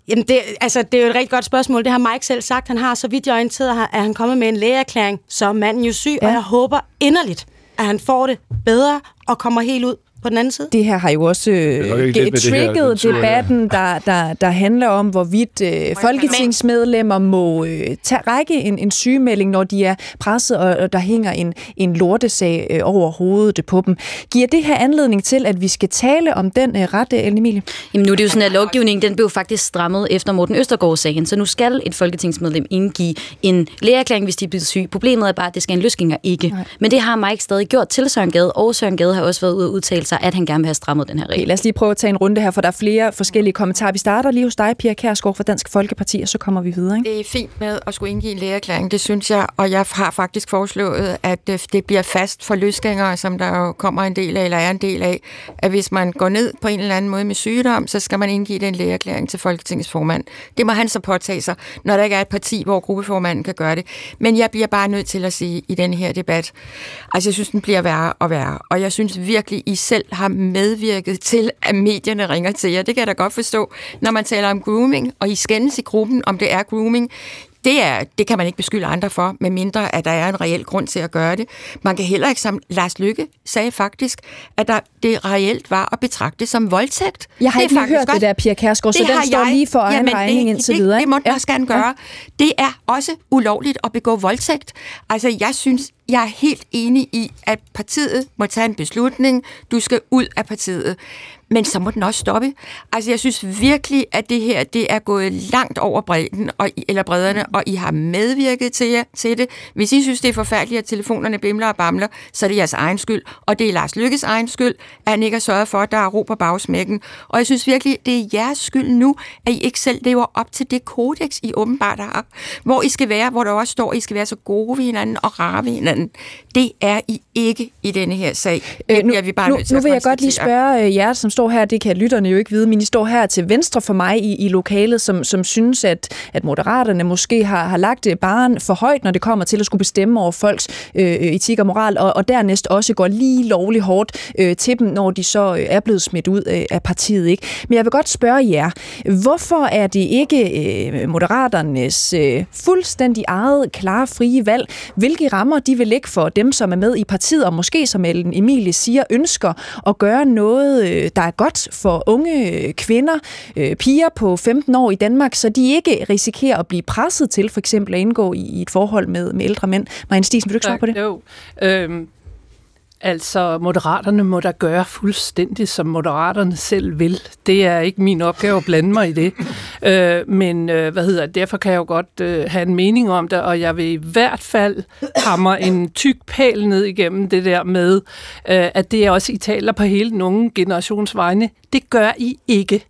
jamen det, altså, det er jo et rigtig godt spørgsmål. Det har Mike selv sagt. Han har, så vidt jeg er orienteret, er han kommet med en lægeerklæring, så er manden jo syg. Ja. og jeg håber inderligt, at han får det bedre og kommer helt ud på den anden side.
Det her har jo også øh,
med det her
trigget debatten, der, der, der handler om, hvorvidt øh, folketingsmedlemmer må øh, tage række en, en sygemelding, når de er presset, og, og der hænger en, en lortesag øh, over hovedet på dem. Giver det her anledning til, at vi skal tale om den øh, ret, Ellen Emilie?
Jamen nu er det jo sådan, at lovgivningen den blev faktisk strammet efter Morten Østergaard-sagen, så nu skal et folketingsmedlem indgive en lægeerklæring, hvis de er blevet syge. Problemet er bare, at det skal en løsgænger ikke. Nej. Men det har Mike stadig gjort til Søren Gade, og Søren Gade har også været ude og udtale sig, at han gerne vil have strammet den her regel.
Okay, lad os lige prøve at tage en runde her, for der er flere forskellige kommentarer. Vi starter lige hos dig, Pia Kærsgaard fra Dansk Folkeparti, og så kommer vi videre. Ikke?
Det er fint med at skulle indgive en lægeerklæring, det synes jeg, og jeg har faktisk foreslået, at øh, det bliver fast for løsgængere, som der jo kommer en del af, eller er en del af, at hvis man går ned på en eller anden måde med sygdom, så skal man indgive den lægeerklæring til Folketingets formand. Det må han så påtage sig, når der ikke er et parti, hvor gruppeformanden kan gøre det. Men jeg bliver bare nødt til at sige i den her debat, altså jeg synes, den bliver værre og værre, og jeg synes virkelig, I selv har medvirket til, at medierne ringer til jer. Det kan jeg da godt forstå, når man taler om grooming, og I skændes i gruppen, om det er grooming. Det, er, det kan man ikke beskylde andre for, medmindre at der er en reel grund til at gøre det. Man kan heller ikke, som Lars Lykke sagde faktisk, at der, det reelt var at betragte som voldtægt.
Jeg har
det
ikke hørt det der, Pia Kærsgaard, så den står
jeg.
lige for egen
Jamen,
regning
det,
indtil
det,
videre.
Det må
ikke?
den også gerne gøre. Det er også ulovligt at begå voldtægt. Altså, jeg synes, jeg er helt enig i, at partiet må tage en beslutning. Du skal ud af partiet. Men så må den også stoppe. Altså, jeg synes virkelig, at det her, det er gået langt over bredden, og, eller bredderne, og I har medvirket til, til det. Hvis I synes, det er forfærdeligt, at telefonerne bimler og bamler, så er det jeres egen skyld. Og det er Lars Lykkes egen skyld, at han ikke har sørget for, at der er ro på bagsmækken. Og jeg synes virkelig, det er jeres skyld nu, at I ikke selv lever op til det kodex, I åbenbart har. Hvor I skal være, hvor der også står, at I skal være så gode ved hinanden og rare ved hinanden. Det er I ikke i denne her sag.
Øh, nu,
bliver vi bare
nu, nu vil jeg godt lige spørge øh, jer, som står her, det kan lytterne jo ikke vide, men I står her til venstre for mig i, i lokalet, som, som synes, at, at moderaterne måske har, har lagt øh, baren for højt, når det kommer til at skulle bestemme over folks øh, øh, etik og moral, og, og dernæst også går lige lovligt hårdt øh, til dem, når de så øh, er blevet smidt ud øh, af partiet. Ikke? Men jeg vil godt spørge jer, hvorfor er det ikke øh, moderaternes øh, fuldstændig eget, klare, frie valg, hvilke rammer de vil lægge for dem, som er med i partiet, og måske, som Ellen Emilie siger, ønsker at gøre noget, øh, der godt for unge øh, kvinder, øh, piger på 15 år i Danmark, så de ikke risikerer at blive presset til for eksempel at indgå i, i et forhold med, med ældre mænd. Marianne Stisen, vil du ikke svare på det?
Jo. Øhm, altså, moderaterne må da gøre fuldstændig, som moderaterne selv vil. Det er ikke min opgave at blande mig i det. øh, men øh, hvad hedder det? derfor kan jeg jo godt øh, have en mening om det, og jeg vil i hvert fald hammer en tyk pæl ned igennem det der med, øh, at det er også, I taler på hele den unge generations vegne. Det gør I ikke.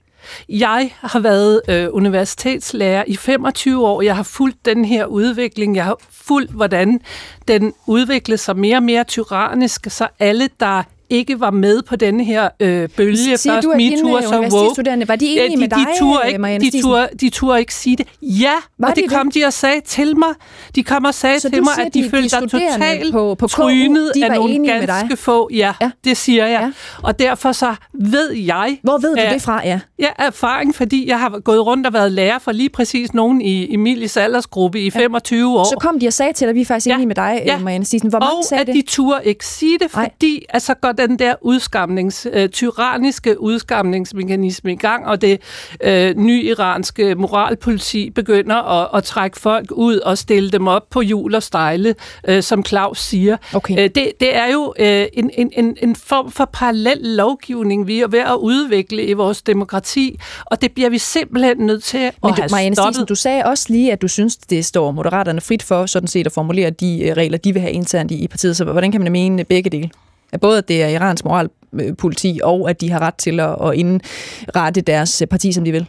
Jeg har været øh, universitetslærer i 25 år. Jeg har fulgt den her udvikling. Jeg har fulgt, hvordan den udviklede sig mere og mere tyrannisk, så alle, der ikke var med på denne her øh, bølge,
Siger
først
du, at
MeToo og så woke,
var de enige
de,
med dig,
de turde ikke,
Marianne
de turde, de turde ikke sige det. Ja,
Var
og det
de
kom de og sagde til mig. De kom og sagde
Så
til mig, at de,
de-
følte sig totalt
på- på KU,
trynet af nogle ganske få. Ja,
Ja.
det siger jeg.
Ja.
Og derfor så ved jeg...
Hvor ved du
at-
det fra, ja?
Ja, erfaring, fordi jeg har gået rundt og været lærer for lige præcis nogen i Emilies aldersgruppe i 25 år.
Så kom de og sagde til dig, at vi er faktisk
Ja.
enige med dig,
Ja.
Marianne Stisen. Hvor mange
og
sagde
at
det?
de turde ikke sige det, fordi at så går den der udskamnings, øh, tyranniske udskamningsmekanisme i gang, og det øh, nye iranske moralpoliti begynder at, at trække folk ud og stille dem op på hjul og stejle, øh, som Claus siger.
Okay.
Øh, det, det er jo øh, en, en, en, en form for parallel lovgivning, vi er ved at udvikle i vores demokrati, og det bliver vi simpelthen nødt til at
Men du,
have
Marianne
stoppet.
Stisen, du sagde også lige, at du synes, det står moderaterne frit for sådan set at formulere de øh, regler, de vil have internt i, i partiet. Så hvordan kan man mene begge dele? At både at det er Irans moral moralpoliti, og at de har ret til at, at indrette deres øh, parti, som de vil.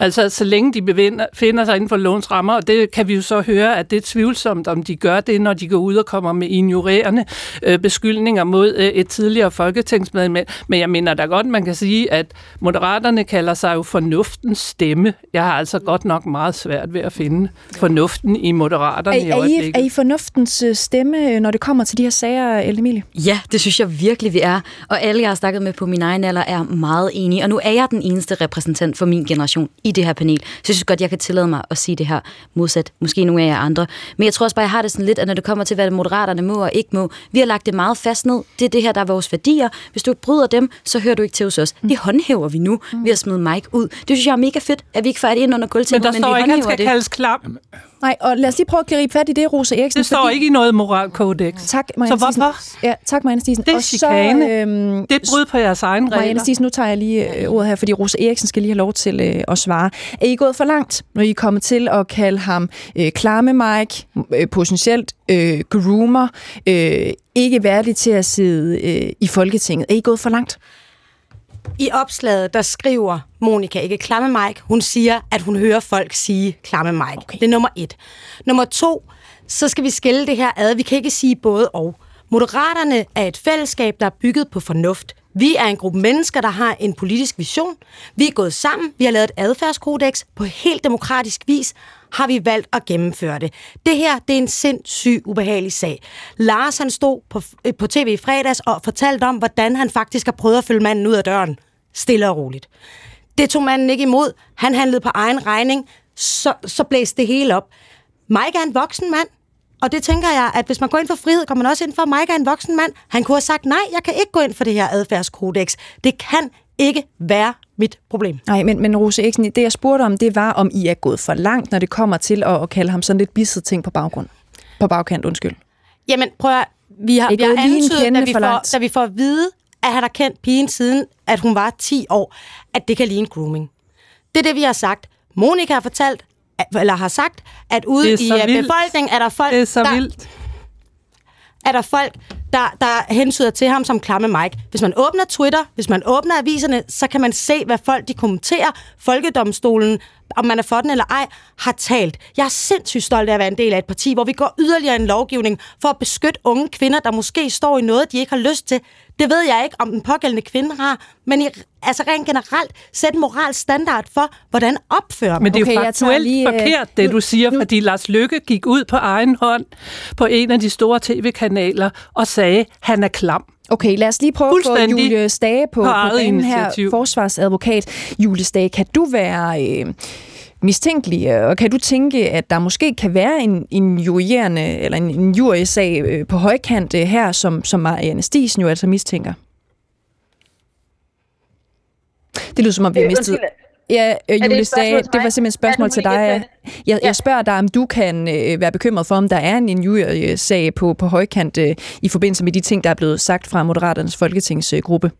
Altså, så længe de befinder, finder sig inden for lovens rammer, og det kan vi jo så høre, at det er tvivlsomt, om de gør det, når de går ud og kommer med ignorerende øh, beskyldninger mod øh, et tidligere folketingsmedlem. Men jeg mener da godt, man kan sige, at moderaterne kalder sig jo fornuftens stemme. Jeg har altså godt nok meget svært ved at finde fornuften i moderaterne i
Er, er, I,
øjeblikket.
er I fornuftens øh, stemme, øh, når det kommer til de her sager, Emilie?
Ja, det synes jeg virkelig, vi er. Og alle, jeg har snakket med på min egen alder, er meget enige. Og nu er jeg den eneste repræsentant for min generation i det her panel. Så jeg synes godt, jeg kan tillade mig at sige det her modsat. Måske nogle af jer andre. Men jeg tror også bare, jeg har det sådan lidt, at når det kommer til, hvad moderaterne må og ikke må, vi har lagt det meget fast ned. Det er det her, der er vores værdier. Hvis du ikke bryder dem, så hører du ikke til hos os. Det håndhæver vi nu. Vi har smidt Mike ud. Det synes jeg er mega fedt, at vi ikke får det ind under
Men
gulvtæppet,
der
men,
står
vi
ikke, at han skal
det.
kaldes klam.
Nej, og lad os lige prøve at gribe fat i det, Rosa Eriksen.
Det står
fordi-
ikke i noget moralkodex.
Tak,
Så
Marianne Stisen.
hvorfor?
Ja, tak, Marianne Stisen.
Det er
Og så,
chikane.
øhm,
Det er brud på jeres egen
Marianne
regler.
Stisen, nu tager jeg lige øh, ordet her, fordi Rosa Eriksen skal lige have lov til øh, at svare. Er I gået for langt, når I er kommet til at kalde ham øh, klamme Mike, øh, potentielt øh, groomer, øh, ikke værdig til at sidde øh, i Folketinget? Er I gået for langt?
I opslaget, der skriver Monika ikke klamme Mike. Hun siger, at hun hører folk sige klamme Mike. Okay. Det er nummer et. Nummer to, så skal vi skille det her ad. Vi kan ikke sige både og. Moderaterne er et fællesskab, der er bygget på fornuft. Vi er en gruppe mennesker, der har en politisk vision. Vi er gået sammen. Vi har lavet et adfærdskodex. På helt demokratisk vis har vi valgt at gennemføre det. Det her, det er en sindssyg, ubehagelig sag. Lars, han stod på, øh, på tv i fredags og fortalte om, hvordan han faktisk har prøvet at følge manden ud af døren. Stille og roligt. Det tog manden ikke imod. Han handlede på egen regning. Så, så blæste det hele op. Mike er en voksen mand. Og det tænker jeg, at hvis man går ind for frihed, kommer man også ind for, at Mike er en voksen mand. Han kunne have sagt, nej, jeg kan ikke gå ind for det her adfærdskodex. Det kan ikke være mit problem.
Nej, men, men Rosa Eriksen, det jeg spurgte om, det var, om I er gået for langt, når det kommer til at, at kalde ham sådan lidt bisset ting på baggrund. På bagkant, undskyld.
Jamen, prøv at, vi har, vi har antydet, da vi,
for
får, da vi får at vide, at han har kendt pigen siden, at hun var 10 år, at det kan ligne grooming. Det er det, vi har sagt. Monika har fortalt, eller har sagt, at ude i uh, befolkningen er der folk,
det er så
der,
vildt.
er der folk, der, der hensyder til ham som klamme Mike. Hvis man åbner Twitter, hvis man åbner aviserne, så kan man se, hvad folk de kommenterer. Folkedomstolen, om man er for den eller ej, har talt. Jeg er sindssygt stolt af at være en del af et parti, hvor vi går yderligere en lovgivning for at beskytte unge kvinder, der måske står i noget, de ikke har lyst til. Det ved jeg ikke, om den pågældende kvinde har, men i, altså rent generelt sætte en moralsk standard for, hvordan opfører
Men det er
Okay,
jo faktuelt
lige, øh,
forkert, det
nu-
du siger,
nu-
fordi Lars Lykke gik ud på egen hånd på en af de store tv-kanaler og sagde, han er klam.
Okay, lad os lige prøve at få Julie Stage på,
på
på banen her, forsvarsadvokat. Julie Stage, kan du være øh, mistænkelig, og kan du tænke, at der måske kan være en, en jurierende, eller en, en jurysag øh, på højkant øh, her, som, som Marianne Stisen jo altså mistænker? Det lyder som om, vi har mistet...
undskyld.
Ja, øh, Julie Stage, det var simpelthen et spørgsmål til dig. Jeg, jeg spørger dig, om du kan øh, være bekymret for, om der er en injuriesag på, på højkant øh, i forbindelse med de ting, der er blevet sagt fra Moderaternes folketingsgruppe.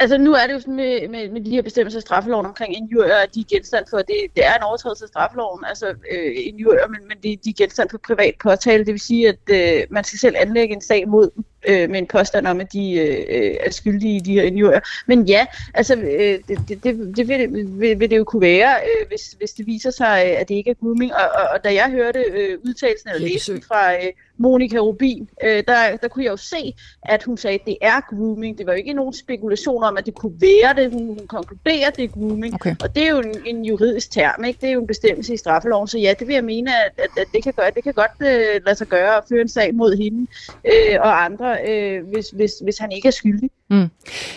Altså nu er det jo sådan med, med, med de her bestemmelser i straffeloven omkring injurier, at de er genstand for, det, det er en overtrædelse af straffeloven, altså øh, injurier, men, men de, de er genstand for privat påtale. Det vil sige, at øh, man skal selv anlægge en sag mod dem øh, med en påstand om, at de øh, er skyldige i de her injurier. Men ja, altså øh, det, det, det, det vil, vil, vil det jo kunne være, øh, hvis, hvis det viser sig, øh, at det ikke er grooming. Og, og, og da jeg hørte øh, udtalelsen eller læsen fra øh, Monika Rubin, øh, der, der kunne jeg jo se, at hun sagde, at det er grooming. Det var jo ikke nogen spekulation om, at det kunne være det. Hun, hun konkluderer, at det er grooming.
Okay.
Og det er jo en, en juridisk term, ikke? Det er jo en bestemmelse i straffeloven. Så ja, det vil jeg mene, at, at, at det kan gøre. Det kan godt øh, lade sig gøre at føre en sag mod hende øh, og andre, øh, hvis, hvis, hvis han ikke er skyldig.
Mm.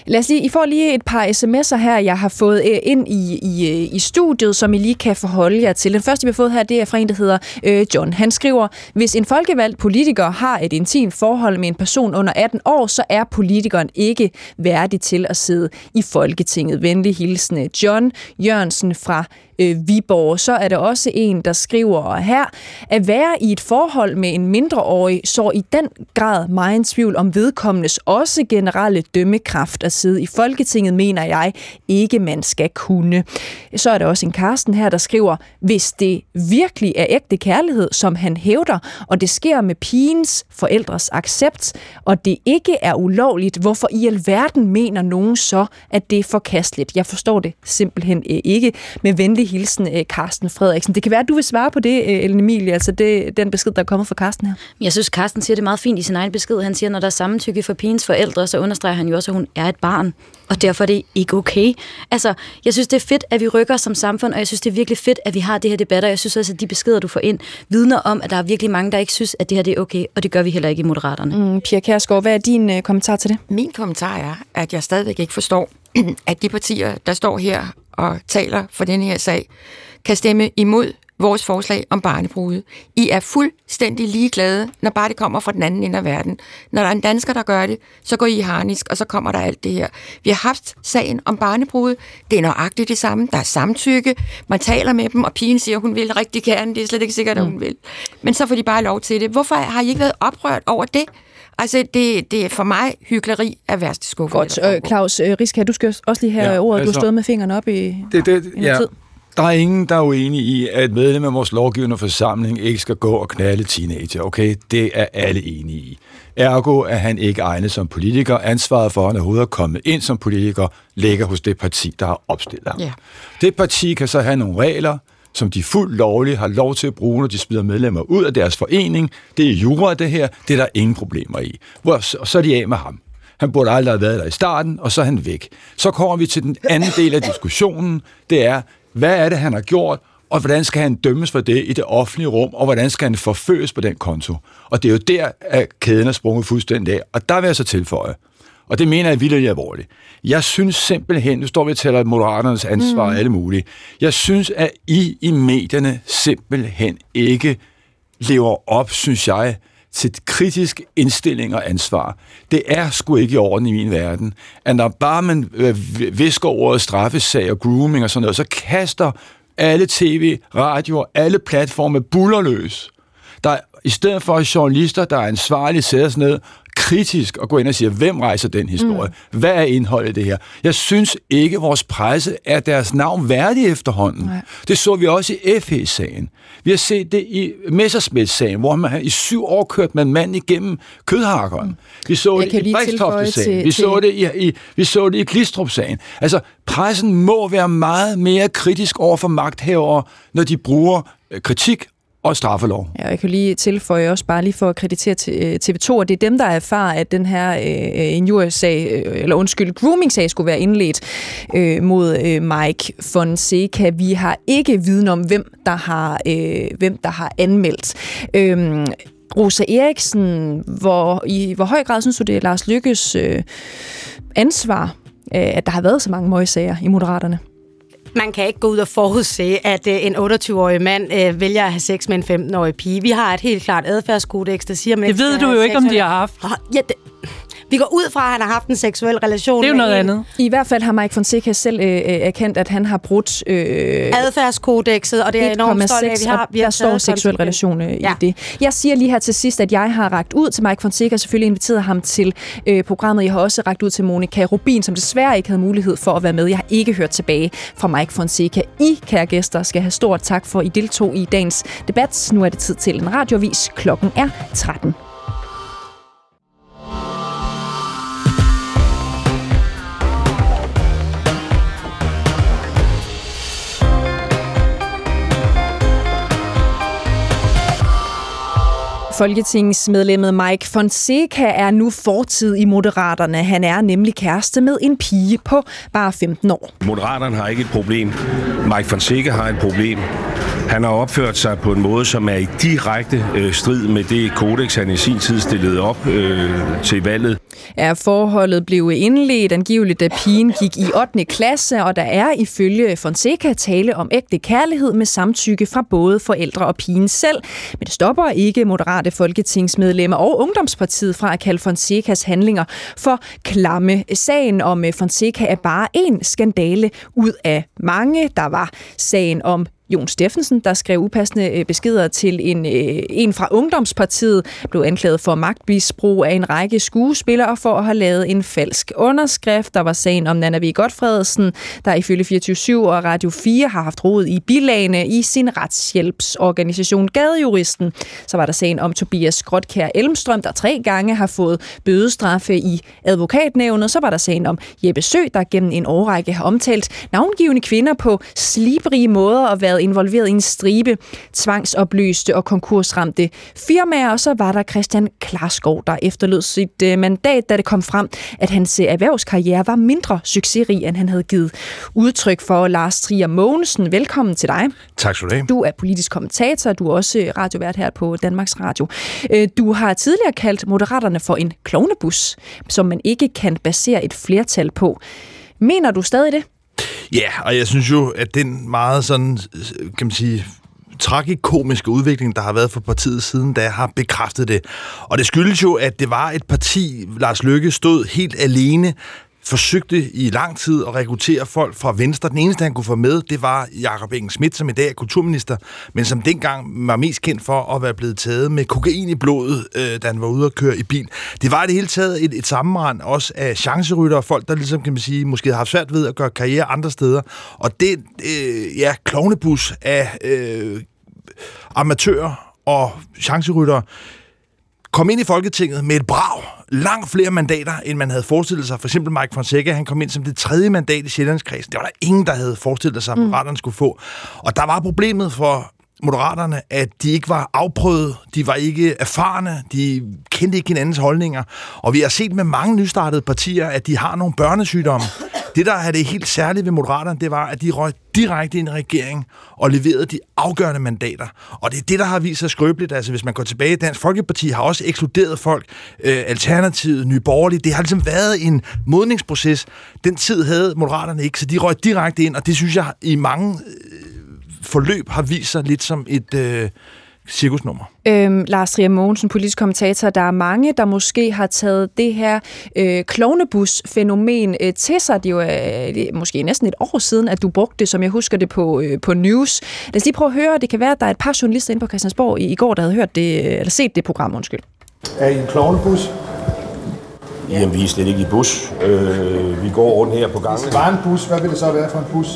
Lad os lige, I får lige et par sms'er her, jeg har fået øh, ind i, i, øh, i studiet, som I lige kan forholde jer til. Den første, vi har fået her, det er fra en, der hedder øh, John. Han skriver, hvis en folkevalgt politiker har et intimt forhold med en person under 18 år, så er politikeren ikke værdig til at sidde i Folketinget. Venlig hilsen øh, John Jørgensen fra øh, Viborg. Så er der også en, der skriver her, at være i et forhold med en mindreårig, så i den grad meget tvivl om vedkommendes også generelle dømmekraft at sidde i Folketinget, mener jeg ikke, man skal kunne. Så er der også en Karsten her, der skriver, hvis det virkelig er ægte kærlighed, som han hævder, og det sker med pigens forældres accept, og det ikke er ulovligt, hvorfor i alverden mener nogen så, at det er forkasteligt? Jeg forstår det simpelthen øh, ikke. Med venlig hilsen, øh, Carsten Frederiksen. Det kan være, at du vil svare på det, øh, Ellen Emilie, altså det, den besked, der er kommet fra Carsten her.
Jeg synes, Carsten siger det meget fint i sin egen besked. Han siger, når der er samtykke for pigens forældre, så understreger han jo også, at hun er et barn. Og derfor er det ikke okay. Altså, jeg synes, det er fedt, at vi rykker som samfund, og jeg synes, det er virkelig fedt, at vi har det her debatter. Jeg synes også, at de beskeder, du får ind, vidner om, at der er virkelig mange, der ikke synes, at det her det er okay, og det gør vi heller ikke i Moderaterne.
Mm, Pia Kærsgaard, hvad er din øh, kommentar til det?
Min kommentar er, at jeg stadigvæk ikke forstår, at de partier, der står her og taler for den her sag, kan stemme imod vores forslag om barnebrude. I er fuldstændig ligeglade, når bare det kommer fra den anden ende af verden. Når der er en dansker, der gør det, så går I harnisk, og så kommer der alt det her. Vi har haft sagen om barnebrude. Det er nøjagtigt det samme. Der er samtykke. Man taler med dem, og pigen siger, hun vil rigtig gerne. Det er slet ikke sikkert, at hun vil. Men så får de bare lov til det. Hvorfor har I ikke været oprørt over det? Altså, det, det er for mig hyggeleri af værste skuffe.
Godt, øh, Claus øh, Riska, du skal også lige have ja, ordet. Du har
altså-
stået med fingrene op i,
Det, det,
i
ja.
tid.
Der er ingen, der er uenig i, at medlem af vores lovgivende forsamling ikke skal gå og knalde teenager. Okay, det er alle enige i. Ergo er han ikke egnet som politiker. Ansvaret for, at han overhovedet er kommet ind som politiker, ligger hos det parti, der har opstillet ham.
Ja.
Det parti kan så have nogle regler, som de fuldt lovligt har lov til at bruge, når de smider medlemmer ud af deres forening. Det er jura, det her. Det er der ingen problemer i. Hvor, så, så er de af med ham. Han burde aldrig have været der i starten, og så er han væk. Så kommer vi til den anden del af diskussionen. Det er, hvad er det, han har gjort, og hvordan skal han dømmes for det i det offentlige rum, og hvordan skal han forfølges på den konto? Og det er jo der, at kæden er sprunget fuldstændig af. Og der vil jeg så tilføje, og det mener jeg vildt alvorligt. Jeg synes simpelthen, nu står vi og taler Moderaternes ansvar og alle mulige, jeg synes, at I i medierne simpelthen ikke lever op, synes jeg, til kritisk indstilling og ansvar. Det er sgu ikke i orden i min verden, at når bare man øh, visker ordet straffesag og grooming og sådan noget, så kaster alle tv, radio, alle platforme bullerløs. Der er, I stedet for journalister, der er ansvarlige, sætter sig ned, kritisk og går ind og siger, hvem rejser den historie? Mm. Hvad er indholdet i det her? Jeg synes ikke, at vores presse er deres navn værdig efterhånden. Nej. Det så vi også i FE-sagen. Vi har set det i Messersmith-sagen, hvor man i syv år kørt med en mand igennem kødhakkeren. Mm. Vi så Jeg det i Brikstofte-sagen. Vi, så det i, i, vi så det i Glistrup-sagen. Altså, pressen må være meget mere kritisk over for magthavere, når de bruger øh, kritik og straffelov.
Ja, jeg kan lige tilføje også bare lige for at kreditere til øh, TV2, at det er dem, der erfarer, at den her øh, injuriesag, øh, eller undskyld, grooming-sag skulle være indledt øh, mod øh, Mike Fonseca. Vi har ikke viden om, hvem der har, øh, hvem der har anmeldt. Øh, Rosa Eriksen, hvor, i hvor høj grad synes du, det er Lars Lykkes øh, ansvar, øh, at der har været så mange møgsager i Moderaterne?
Man kan ikke gå ud og forudse, at øh, en 28-årig mand øh, vælger at have sex med en 15-årig pige. Vi har et helt klart adfærdskodex, der siger, man
Det ved du jo ikke, om de har haft.
Ja, det, vi går ud fra, at han har haft en seksuel relation
Det er jo noget en. andet.
I hvert fald har Mike Fonseca selv øh, øh erkendt, at han har brudt... Øh,
Adfærdskodexet, og det er enormt stolt af, vi har. Vi
har der står seksuel relation øh, ja. i det. Jeg siger lige her til sidst, at jeg har ragt ud til Mike Fonseca, selvfølgelig inviteret ham til øh, programmet. Jeg har også ragt ud til Monika Rubin, som desværre ikke havde mulighed for at være med. Jeg har ikke hørt tilbage fra Mike Fonseca. I, kære gæster, skal have stort tak for, at I deltog i dagens debat. Nu er det tid til en radiovis. Klokken er 13. Folketingsmedlemmet Mike Fonseca er nu fortid i Moderaterne. Han er nemlig kæreste med en pige på bare 15 år.
Moderaterne har ikke et problem. Mike Fonseca har et problem. Han har opført sig på en måde, som er i direkte øh, strid med det kodex, han i sin tid stillede op øh, til valget.
Ja, forholdet blev indledt angiveligt, da pigen gik i 8. klasse, og der er ifølge Fonseca tale om ægte kærlighed med samtykke fra både forældre og pigen selv. Men det stopper ikke moderate folketingsmedlemmer og Ungdomspartiet fra at kalde Fonsecas handlinger for klamme. Sagen om øh, Fonseca er bare en skandale ud af mange. Der var sagen om Jon Steffensen, der skrev upassende øh, beskeder til en, øh, en fra Ungdomspartiet, blev anklaget for magtmisbrug af en række skuespillere for at have lavet en falsk underskrift. Der var sagen om Nana V. Godfredsen, der ifølge 24 og Radio 4 har haft råd i bilagene i sin retshjælpsorganisation Gadejuristen. Så var der sagen om Tobias Grotkær Elmstrøm, der tre gange har fået bødestraffe i advokatnævnet. Så var der sagen om Jeppe Sø, der gennem en årrække har omtalt navngivende kvinder på slibrige måder og været involveret i en stribe tvangsopløste og konkursramte firmaer, og så var der Christian Klarskov, der efterlod sit øh, mandat, da det kom frem, at hans øh, erhvervskarriere var mindre succesrig, end han havde givet udtryk for. Lars Trier Mogensen, velkommen til dig.
Tak skal du have.
Du er politisk kommentator, du er også radiovært her på Danmarks Radio. Øh, du har tidligere kaldt Moderaterne for en klovnebus, som man ikke kan basere et flertal på. Mener du stadig det?
Ja, og jeg synes jo, at den meget sådan, kan man sige, tragikomiske udvikling, der har været for partiet siden da, har bekræftet det. Og det skyldes jo, at det var et parti, Lars Løkke stod helt alene forsøgte i lang tid at rekruttere folk fra Venstre. Den eneste, han kunne få med, det var Jakob Engel Schmidt, som i dag er kulturminister, men som dengang var mest kendt for at være blevet taget med kokain i blodet, øh, da han var ude at køre i bil. Det var i det hele taget et, et sammenrend også af chancerytter og folk, der ligesom, kan man sige, måske har haft svært ved at gøre karriere andre steder. Og det, øh, ja, klovnebus af øh, amatører og chancerytter, kom ind i Folketinget med et brag. Langt flere mandater, end man havde forestillet sig. For eksempel Mike Fonseca, han kom ind som det tredje mandat i Sjællandskredsen. Det var der ingen, der havde forestillet sig, at Moderaterne skulle få. Og der var problemet for Moderaterne, at de ikke var afprøvet, de var ikke erfarne, de kendte ikke hinandens holdninger. Og vi har set med mange nystartede partier, at de har nogle børnesygdomme. Det, der er det helt særlige ved Moderaterne, det var, at de røg direkte ind i regeringen og leverede de afgørende mandater. Og det er det, der har vist sig skrøbeligt. Altså, hvis man går tilbage, Dansk Folkeparti har også ekskluderet folk. Øh, Alternativet, Nye Borgerlige, det har ligesom været en modningsproces. Den tid havde Moderaterne ikke, så de røg direkte ind, og det synes jeg i mange øh, forløb har vist sig lidt som et... Øh, cirkusnummer.
Øhm, Lars Trier Mogensen, politisk kommentator, der er mange, der måske har taget det her øh, klovnebus-fænomen øh, til sig. Det er jo øh, er måske næsten et år siden, at du brugte det, som jeg husker det, på, øh, på News. Lad os lige prøve at høre. Det kan være, at der er et par journalister inde på Christiansborg i, i går, der havde hørt det, eller set det program, undskyld.
Er I en klovnebus?
Jamen, vi er slet ikke i bus. Øh, vi går rundt her på gangen.
Hvis det var en bus, hvad ville det så være for en bus?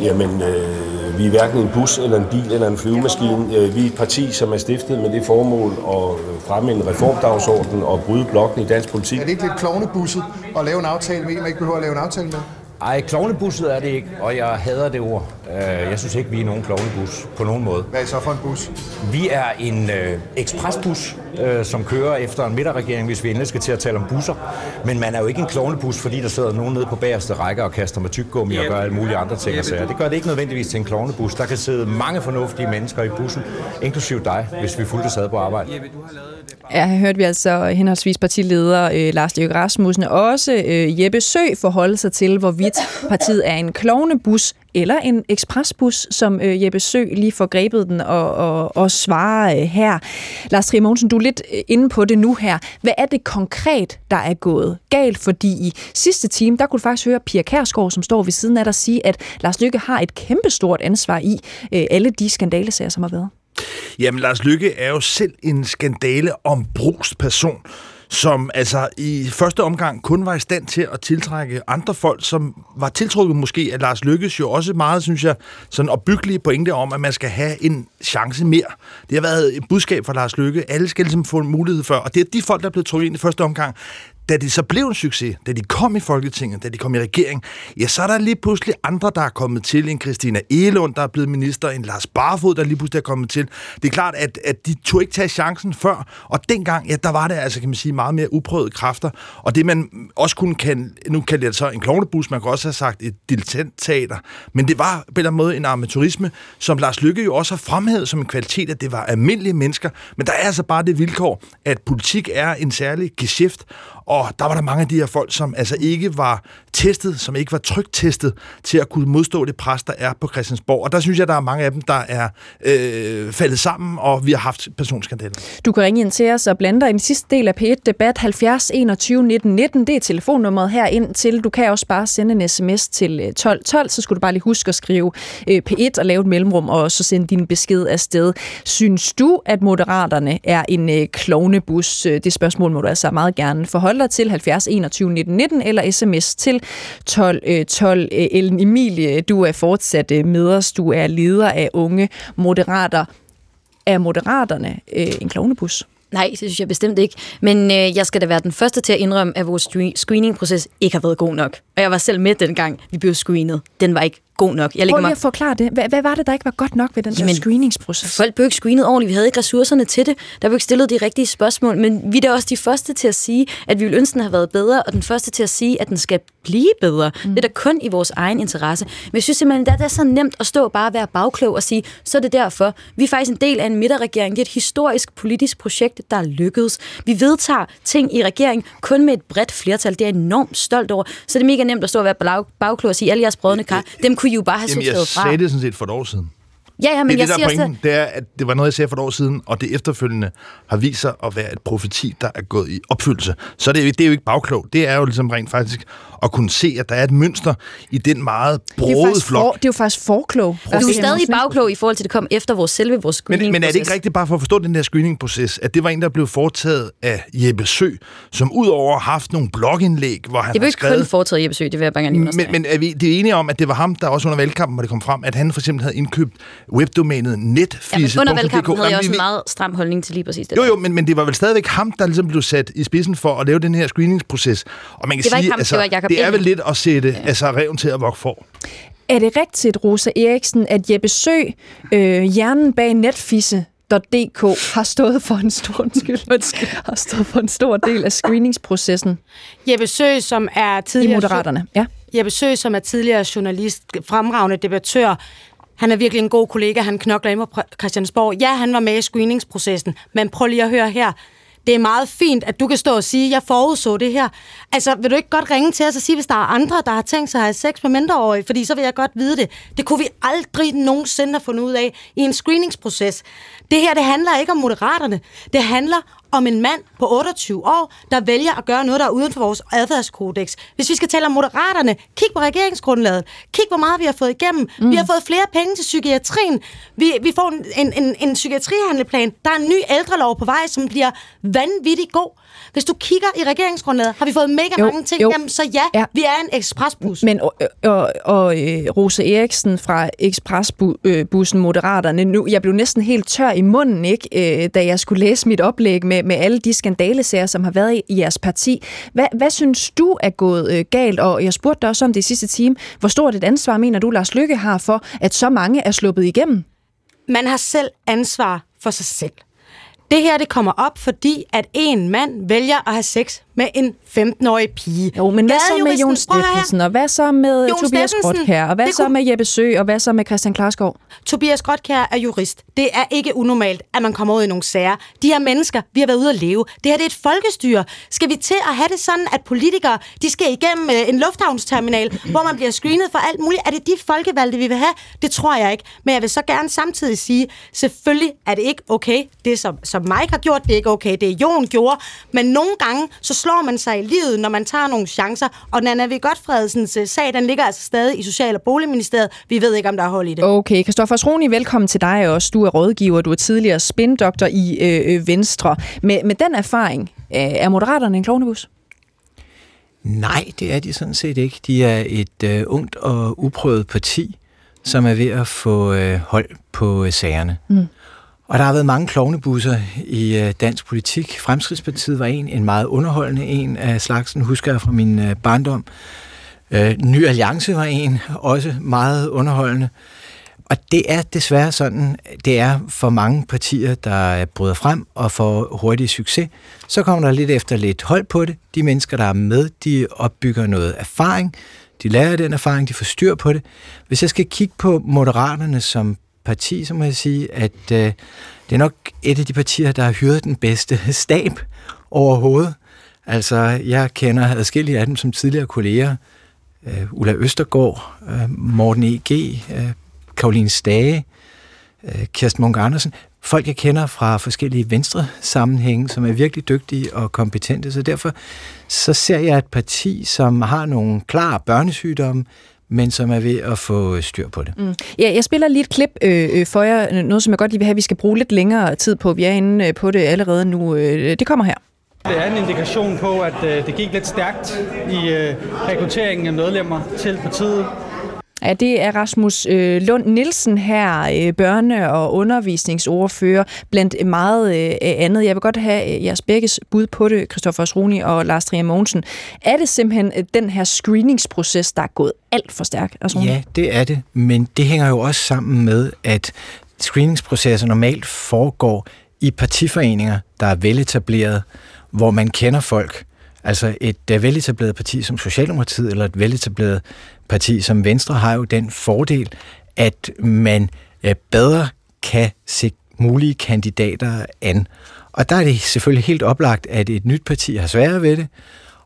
Jamen, øh, vi er hverken en bus eller en bil eller en flyvemaskine. Øh, vi er et parti, som er stiftet med det formål at fremme en reformdagsorden og bryde blokken i dansk politik.
Er det ikke lidt klovnebusset at lave en aftale med man ikke behøver at lave en aftale med?
Ej, klovnebusset er det ikke, og jeg hader det ord. Øh, Jeg synes ikke, vi er nogen klovnebus på nogen måde.
Hvad er I så for en bus?
Vi er en øh, ekspresbus, øh, som kører efter en midterregering, hvis vi endelig skal til at tale om busser. Men man er jo ikke en klovnebus, fordi der sidder nogen nede på bagerste række og kaster med tyggegummi og gør alle mulige andre ting og sager. Det gør det ikke nødvendigvis til en klovnebus. Der kan sidde mange fornuftige mennesker i bussen, inklusiv dig, hvis vi fulgte sad på arbejde.
Ja, her hørte vi altså henholdsvis partileder øh, Lars Løkke Rasmussen og også øh, Jeppe Sø forholde sig til, hvorvidt partiet er en klovnebus eller en ekspresbus, som øh, Jeppe Sø lige får grebet den og, og, og svarer øh, her. Lars Trier Mogensen, du er lidt øh, inde på det nu her. Hvad er det konkret, der er gået galt? Fordi i sidste time, der kunne du faktisk høre Pia Kærsgaard, som står ved siden af dig, sige, at Lars Lykke har et kæmpestort ansvar i øh, alle de skandalesager, som har været.
Jamen, Lars Lykke er jo selv en skandale om brust person, som altså i første omgang kun var i stand til at tiltrække andre folk, som var tiltrukket måske af Lars Lykkes jo også meget, synes jeg, sådan opbyggelige pointe om, at man skal have en chance mere. Det har været et budskab fra Lars Lykke. Alle skal ligesom få en mulighed for, og det er de folk, der er blevet trukket ind i første omgang, da det så blev en succes, da de kom i Folketinget, da de kom i regering, ja, så er der lige pludselig andre, der er kommet til. En Christina Elund, der er blevet minister, en Lars Barfod, der lige pludselig er kommet til. Det er klart, at, at de tog ikke tage chancen før, og dengang, ja, der var det altså, kan man sige, meget mere uprøvede kræfter. Og det, man også kunne kan, nu kalde det så en klovnebus, man kan også have sagt et dilettantteater, men det var på en eller anden måde en amatørisme, som Lars Lykke jo også har fremhævet som en kvalitet, at det var almindelige mennesker, men der er altså bare det vilkår, at politik er en særlig geschæft, og der var der mange af de her folk, som altså ikke var testet, som ikke var trygt testet til at kunne modstå det pres, der er på Christiansborg. Og der synes jeg, der er mange af dem, der er øh, faldet sammen, og vi har haft personskandaler.
Du kan ringe ind til os og blande dig i den sidste del af P1-debat 70 21 19 19. Det er telefonnummeret her ind til. Du kan også bare sende en sms til øh, 1212, så skulle du bare lige huske at skrive øh, P1 og lave et mellemrum, og så sende din besked afsted. Synes du, at Moderaterne er en øh, klovnebus? Øh, det spørgsmål må du altså meget gerne forholde dig til 70 21 19 19 eller sms til 12 12. Øh, øh, Ellen Emilie, du er fortsat øh, med os. Du er leder af Unge Moderater. Er Moderaterne øh, en klovnebus?
Nej, det synes jeg bestemt ikke. Men øh, jeg skal da være den første til at indrømme, at vores screeningproces screening-proces ikke har været god nok. Og jeg var selv med dengang, vi blev screenet. Den var ikke god nok. Jeg
Prøv lige
mig...
at forklare det. Hvad, hvad var det, der ikke var godt nok ved den der
Jamen,
screeningsproces?
Folk blev ikke screenet ordentligt. Vi havde ikke ressourcerne til det. Der blev ikke stillet de rigtige spørgsmål. Men vi er da også de første til at sige, at vi ville ønske, den havde været bedre, og den første til at sige, at den skal blive bedre. Mm. Det er da kun i vores egen interesse. Men jeg synes simpelthen, at det er så nemt at stå og bare være bagklog og sige, så er det derfor. Vi er faktisk en del af en midterregering. Det er et historisk politisk projekt, der er lykkedes. Vi vedtager ting i regering kun med et bredt flertal. Det er jeg enormt stolt over. Så det er mega nemt at stå og være bag- bagklog og sige, alle jeres brødne kar, dem kunne I jo bare have sorteret fra.
sagde det sådan set for et år siden.
Ja, ja, men
det
jeg
det, der er pointen. Det er, at det var noget, jeg sagde for et år siden, og det efterfølgende har vist sig at være et profeti, der er gået i opfyldelse. Så det er, jo- det er jo ikke bagklog. Det er jo ligesom rent faktisk at kunne se, at der er et mønster i den meget brode
faktisk for,
flok.
det er jo faktisk forklog.
Du er stadig bagklog i forhold til, at det kom efter vores selve vores
Men,
screening
men er det ikke rigtigt bare for at forstå den der screening-proces, at det var en, der blev foretaget af Jeppe Sø, som udover har haft nogle blogindlæg, hvor han
Det blev ikke
skrevet...
kun foretaget Jeppe Sø, det vil jeg bare gerne lige
Men, men er vi det er enige om, at det var ham, der også under valgkampen, hvor det kom frem, at han for eksempel havde indkøbt webdomænet
Ja, men
netfise.dk.
under valgkampen havde jeg også en meget stram holdning til lige præcis det
Jo, jo, men, men det var vel stadigvæk ham, der ligesom blev sat i spidsen for at lave den her screeningsproces. Og man kan
Det var
sige,
ikke ham,
altså,
det var Jacob
det er vel lidt at sætte ja. altså, reven til at vokse for.
Er det rigtigt, Rosa Eriksen, at Jeppe Sø, øh, hjernen bag netfisse.dk, har stået for en stor, undskyld, har stået for en stor del af screeningsprocessen
Jeppe Sø, som er
i
tidligere...
Moderaterne? Ja.
Jeppe Sø, som er tidligere journalist, fremragende debattør, han er virkelig en god kollega, han knokler ind på Christiansborg. Ja, han var med i screeningsprocessen, men prøv lige at høre her. Det er meget fint, at du kan stå og sige, jeg forudså det her. Altså, vil du ikke godt ringe til os og sige, hvis der er andre, der har tænkt sig at have sex med mindreårige? Fordi så vil jeg godt vide det. Det kunne vi aldrig nogensinde have fundet ud af i en screeningsproces. Det her, det handler ikke om moderaterne. Det handler om en mand på 28 år, der vælger at gøre noget, der er uden for vores adfærdskodex. Hvis vi skal tale om moderaterne, kig på regeringsgrundlaget. Kig, hvor meget vi har fået igennem. Mm. Vi har fået flere penge til psykiatrien. Vi, vi får en, en, en, en psykiatrihandleplan. Der er en ny ældrelov på vej, som bliver vanvittigt god. Hvis du kigger i regeringsgrundlaget, har vi fået mega
Jo,
mange ting
jo.
igennem, så ja,
Ja.
vi er en ekspresbus.
Men og, og, og øh, Rose Eriksen fra Expressbussen Moderaterne, nu, jeg blev næsten helt tør i munden, ikke, øh, da jeg skulle læse mit oplæg med, med alle de skandalesager, som har været i, jeres parti. Hvad, hvad synes du er gået øh, galt? Og jeg spurgte dig også om det i sidste time. Hvor stort et ansvar mener du, Lars Lykke har for, at så mange er sluppet igennem?
Man har selv ansvar for sig selv. Det her, det kommer op, fordi at en mand vælger at have sex med en 15-årig pige.
Jo, men hvad så med Jon. Steffensen, og hvad så med
Jon
Tobias Grotkær, og hvad så
kunne-
med Jeppe Sø, og hvad så med Christian Klarskov?
Tobias Grotkær er jurist. Det er ikke unormalt, at man kommer ud i nogle sager. De her mennesker, vi har været ude at leve. Det her det er et folkestyre. Skal vi til at have det sådan, at politikere de skal igennem øh, en lufthavnsterminal, hvor man bliver screenet for alt muligt? Er det de folkevalgte, vi vil have? Det tror jeg ikke. Men jeg vil så gerne samtidig sige, selvfølgelig er det ikke okay. Det, som, som Mike har gjort, det er ikke okay. Det Jon gjorde. Men nogle gange, så slår man sig i livet, når man tager nogle chancer. Og Nana V. Godfredsens øh, sag, den ligger altså stadig i Social- og Boligministeriet. Vi ved ikke, om der er hold i det.
Okay, Kristoffer Sroni, velkommen til dig også. Du er rådgiver, du er tidligere spindoktor i øh, øh, Venstre. Med, med den erfaring, øh, er Moderaterne en klovnebus?
Nej, det er de sådan set ikke. De er et øh, ungt og uprøvet parti, som er ved at få øh, hold på øh, sagerne.
Mm.
Og der har været mange klovnebusser i øh, dansk politik. Fremskridtspartiet var en, en meget underholdende en af slagsen, husker jeg fra min øh, barndom. Øh, Ny Alliance var en, også meget underholdende. Og det er desværre sådan, det er for mange partier, der øh, bryder frem og får hurtig succes. Så kommer der lidt efter lidt hold på det. De mennesker, der er med, de opbygger noget erfaring. De lærer den erfaring, de får styr på det. Hvis jeg skal kigge på Moderaterne som parti, så må jeg sige, at øh, det er nok et af de partier, der har hyret den bedste stab overhovedet. Altså, jeg kender adskillige af dem som tidligere kolleger. Øh, Ulla Østergaard, øh, Morten E.G., øh, Karoline Stage, øh, Kirsten Munk Andersen. Folk, jeg kender fra forskellige venstre sammenhænge, som er virkelig dygtige og kompetente. Så derfor så ser jeg et parti, som har nogle klare børnesygdomme, men som er ved at få styr på det.
Mm. Ja, jeg spiller lige et klip øh, øh, for jer, noget som jeg godt lige vil have, vi skal bruge lidt længere tid på. Vi er inde øh, på det allerede nu. Øh, det kommer her.
Det er en indikation på, at øh, det gik lidt stærkt i øh, rekrutteringen af medlemmer til partiet.
Ja, det er Rasmus øh, Lund Nielsen her, øh, børne- og undervisningsordfører, blandt meget øh, andet. Jeg vil godt have øh, jeres begges bud på det, Christoffer Sroni og Lars Trier Mogensen. Er det simpelthen øh, den her screeningsproces, der er gået alt for stærkt?
Ja, det er det, men det hænger jo også sammen med, at screeningsprocesser normalt foregår i partiforeninger, der er veletableret, hvor man kender folk. Altså et øh, veletableret parti som Socialdemokratiet eller et veletableret parti som Venstre har jo den fordel, at man øh, bedre kan se mulige kandidater an. Og der er det selvfølgelig helt oplagt, at et nyt parti har sværere ved det,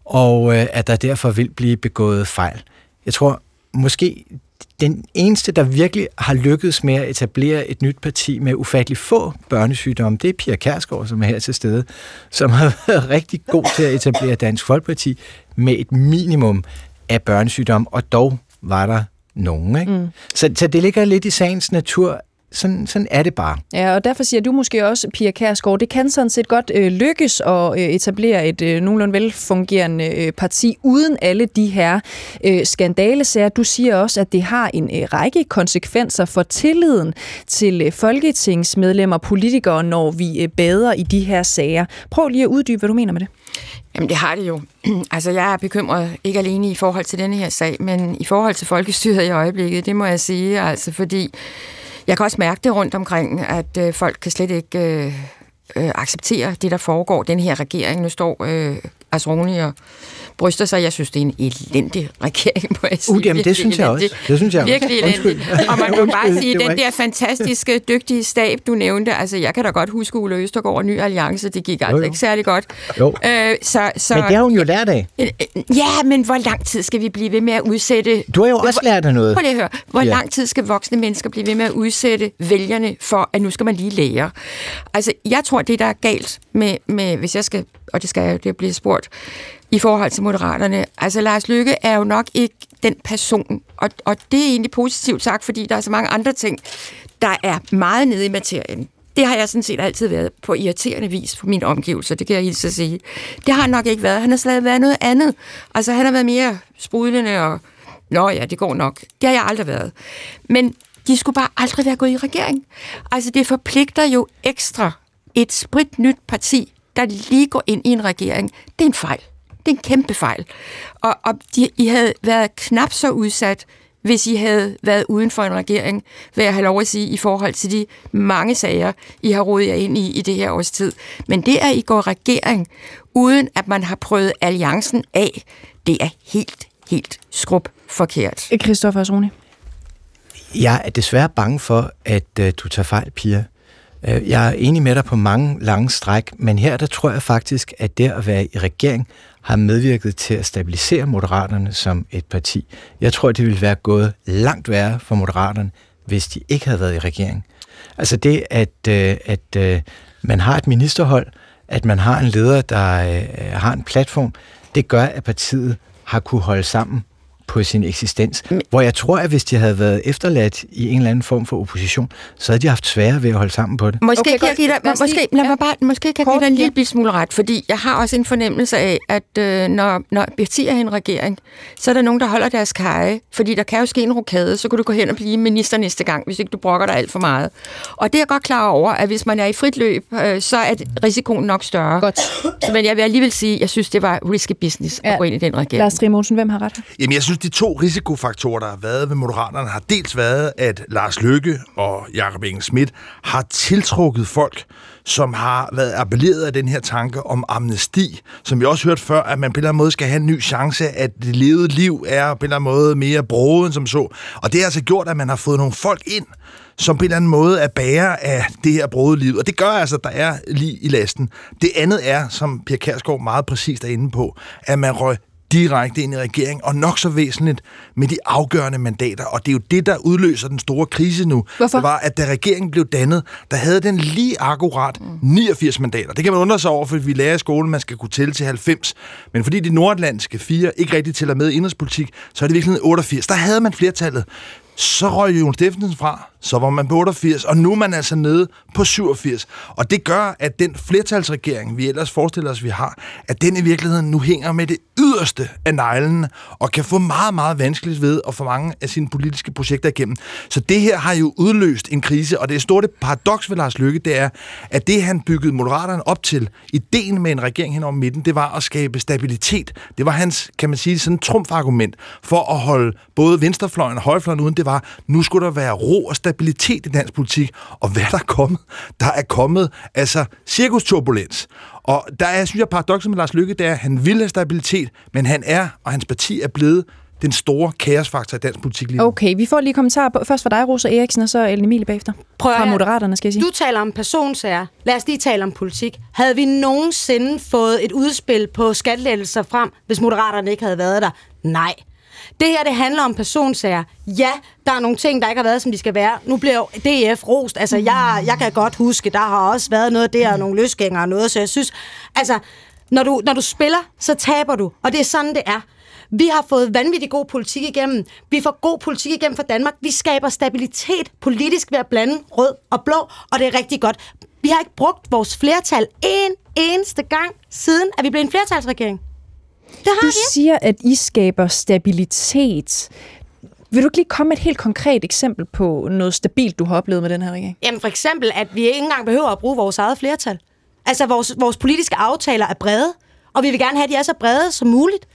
og øh, at der derfor vil blive begået fejl. Jeg tror måske den eneste, der virkelig har lykkedes med at etablere et nyt parti med ufattelig få børnesygdomme, det er Pia Kærsgaard, som er her til stede, som har været rigtig god til at etablere Dansk Folkeparti med et minimum af børnesygdomme, og dog var der nogen. Ikke? Mm. Så, så det ligger lidt i sagens natur. Sådan, sådan er det bare.
Ja, og derfor siger du måske også, Pia Kærsgaard, det kan sådan set godt øh, lykkes at øh, etablere et øh, nogenlunde velfungerende øh, parti uden alle de her øh, skandalesager. Du siger også, at det har en øh, række konsekvenser for tilliden til øh, folketingsmedlemmer og politikere, når vi øh, bader i de her sager. Prøv lige at uddybe, hvad du mener med det.
Jamen, det har det jo. altså, jeg er bekymret, ikke alene i forhold til denne her sag, men i forhold til folkestyret i øjeblikket, det må jeg sige, altså fordi jeg kan også mærke det rundt omkring, at øh, folk kan slet ikke øh, øh, acceptere det, der foregår. Den her regering, nu står øh, Asroni og bryster sig. Jeg synes, det er en elendig regering, må jeg sige.
Uh, jamen, det synes jeg også. Det synes jeg også.
Virkelig
Undskyld.
elendig. Og man må bare
Undskyld,
sige, den der fantastiske, dygtige stab, du nævnte, altså jeg kan da godt huske Ulla Østergaard og Ny Alliance, det gik altså
jo.
ikke særlig godt.
Jo.
Øh, så, så,
Men det har hun jo lært af.
Øh, øh, Ja, men hvor lang tid skal vi blive ved med at udsætte...
Du har jo også lært af noget.
Prøv lige at høre. Hvor
Ja.
lang tid skal voksne mennesker blive ved med at udsætte vælgerne for, at nu skal man lige lære? Altså, jeg tror, det der er galt med, med hvis jeg skal, og det skal jo, det bliver spurgt, i forhold til moderaterne. Altså, Lars Lykke er jo nok ikke den person, og, og det er egentlig positivt sagt, fordi der er så mange andre ting, der er meget nede i materien. Det har jeg sådan set altid været på irriterende vis på mine omgivelser, det kan jeg hilse at sige. Det har han nok ikke været. Han har slet været noget andet. Altså, han har været mere sprudlende og... Nå ja, det går nok. Det har jeg aldrig været. Men de skulle bare aldrig være gået i regering. Altså, det forpligter jo ekstra et sprit nyt parti, der lige går ind i en regering. Det er en fejl. Det er en kæmpe fejl. Og, og de, I havde været knap så udsat, hvis I havde været uden for en regering, vil jeg have lov at sige, i forhold til de mange sager, I har rodet jer ind i i det her års tid. Men det, at I går regering, uden at man har prøvet alliancen af, det er helt, helt skrub forkert.
Christoffer Asroni.
Jeg er desværre bange for, at øh, du tager fejl, Pia. Øh, jeg er enig med dig på mange lange stræk, men her der tror jeg faktisk, at det at være i regering har medvirket til at stabilisere Moderaterne som et parti. Jeg tror, det ville være gået langt værre for Moderaterne, hvis de ikke havde været i regering. Altså det, at, øh, at øh, man har et ministerhold, at man har en leder, der har en platform, det gør, at partiet har kunne holde sammen på sin eksistens. Hvor jeg tror, at hvis de havde været efterladt i en eller anden form for opposition, så havde de haft svære ved at holde sammen på det.
Måske
Okay,
kan jeg give dig,
Lad os
måske, lad
ja.
mig bare, måske kan jeg
Kort,
give dig en lille ja. smule ret, fordi jeg har også en fornemmelse af, at øh, når, når partier er en regering, så er der nogen, der holder deres kaje, fordi der kan jo ske en rokade, så kan du gå hen og blive minister næste gang, hvis ikke du brokker dig alt for meget. Og det er jeg godt klar over, at hvis man er i frit løb, øh, så er risikoen nok større.
Godt.
Så, men jeg vil alligevel sige, at jeg synes, det var risky business at
Ja.
gå ind i den regering.
Lars Trier hvem har ret?
Jamen, jeg synes, de to risikofaktorer, der har været ved Moderaterne, har dels været, at Lars Lykke og Jakob Engel Schmidt har tiltrukket folk, som har været appelleret af den her tanke om amnesti, som vi også hørte før, at man på en eller anden måde skal have en ny chance, at det levede liv er på en eller anden måde mere broet end som så. Og det har altså gjort, at man har fået nogle folk ind, som på en eller anden måde er bærer af det her brode liv. Og det gør altså, at der er lige i lasten. Det andet er, som Pia Kærsgaard meget præcist er inde på, at man røg direkte ind i regeringen, og nok så væsentligt med de afgørende mandater. Og det er jo det, der udløser den store krise nu.
Hvorfor?
Det var, at da regeringen blev dannet, der havde den lige akkurat 89 mandater. Det kan man undre sig over, for vi lærer i skolen, man skal kunne tælle til 90. Men fordi de nordatlantiske fire ikke rigtig tæller med i indrigspolitik, så er det virkelig 88. Der havde man flertallet. Så røg Jon Steffensen fra, så var man på 88, og nu er man altså nede på 87. Og det gør, at den flertalsregering, vi ellers forestiller os, vi har, at den i virkeligheden nu hænger med det yderste af neglen, og kan få meget, meget vanskeligt ved at få mange af sine politiske projekter igennem. Så det her har jo udløst en krise, og det store paradoks ved Lars Løkke, det er, at det han byggede Moderaterne op til, ideen med en regering hen over midten, det var at skabe stabilitet. Det var hans, kan man sige, sådan trumfargument for at holde både venstrefløjen og højrefløjen uden. Det var, nu skulle der være ro og stabilitet i dansk politik. Og hvad er der kommet? Der er kommet, altså, cirkusturbulens. Og der er, synes jeg, paradokset med Lars Lykke, det er, at han vil have stabilitet, men han er, og hans parti er blevet den store kaosfaktor i dansk politik lige nu.
Okay, vi får lige kommentarer på. Først fra dig, Rosa Eriksen, og så Ellen Emilie bagefter.
Prøv at
Fra. Moderaterne, skal jeg sige.
Du taler om personsager. Lad os lige tale om politik. Havde vi nogensinde fået et udspil på skattelettelser frem, hvis moderaterne ikke havde været der? Nej. Det her, det handler om personsager. Ja, der er nogle ting, der ikke har været, som de skal være. Nu bliver DF rost. Altså, jeg, jeg kan godt huske, der har også været noget der, og nogle løsgængere og noget, så jeg synes, altså, når du, når du spiller, så taber du, og det er sådan, det er. Vi har fået vanvittig god politik igennem. Vi får god politik igennem for Danmark. Vi skaber stabilitet politisk ved at blande rød og blå, og det er rigtig godt. Vi har ikke brugt vores flertal en eneste gang, siden at vi blev en flertalsregering. Det har
Du
ikke.
siger, at I skaber stabilitet. Vil du ikke lige komme med et helt konkret eksempel på noget stabilt, du har oplevet med den her regering?
Jamen for eksempel, at vi ikke engang behøver at bruge vores eget flertal. Altså, vores, vores politiske aftaler er brede, og vi vil gerne have, at de er så brede som muligt.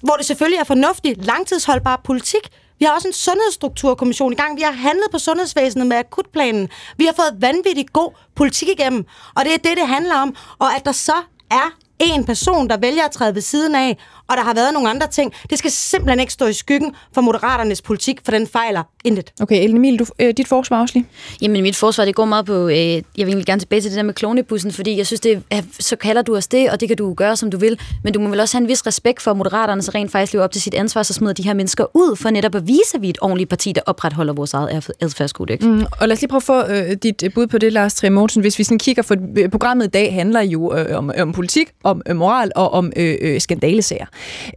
Hvor det selvfølgelig er fornuftig, langtidsholdbar politik. Vi har også en sundhedsstrukturkommission i gang. Vi har handlet på sundhedsvæsenet med akutplanen. Vi har fået vanvittigt god politik igennem, og det er det, det handler om. Og at der så er en person, der vælger at træde ved siden af, og der har været nogle andre ting. Det skal simpelthen ikke stå i skyggen for Moderaternes politik, for den fejler intet.
Okay, Ellen Emil, du, øh, dit forsvar også lige.
Jamen, mit forsvar, det går meget på, øh, jeg vil egentlig gerne tilbage til det der med klonebussen, fordi jeg synes, det er, så kalder du os det, og det kan du gøre, som du vil, men du må vel også have en vis respekt for Moderaterne, så rent faktisk lever op til sit ansvar, så smider de her mennesker ud, for netop at vise, at vi er et ordentligt parti, der opretholder vores eget adfærdskodex.
Mm, og lad os lige prøve at få øh, dit bud på det, Lars Trier Hvis vi sådan kigger, for øh, programmet i dag handler jo øh, om, om politik, om øh, moral og om øh, øh, skandalesager.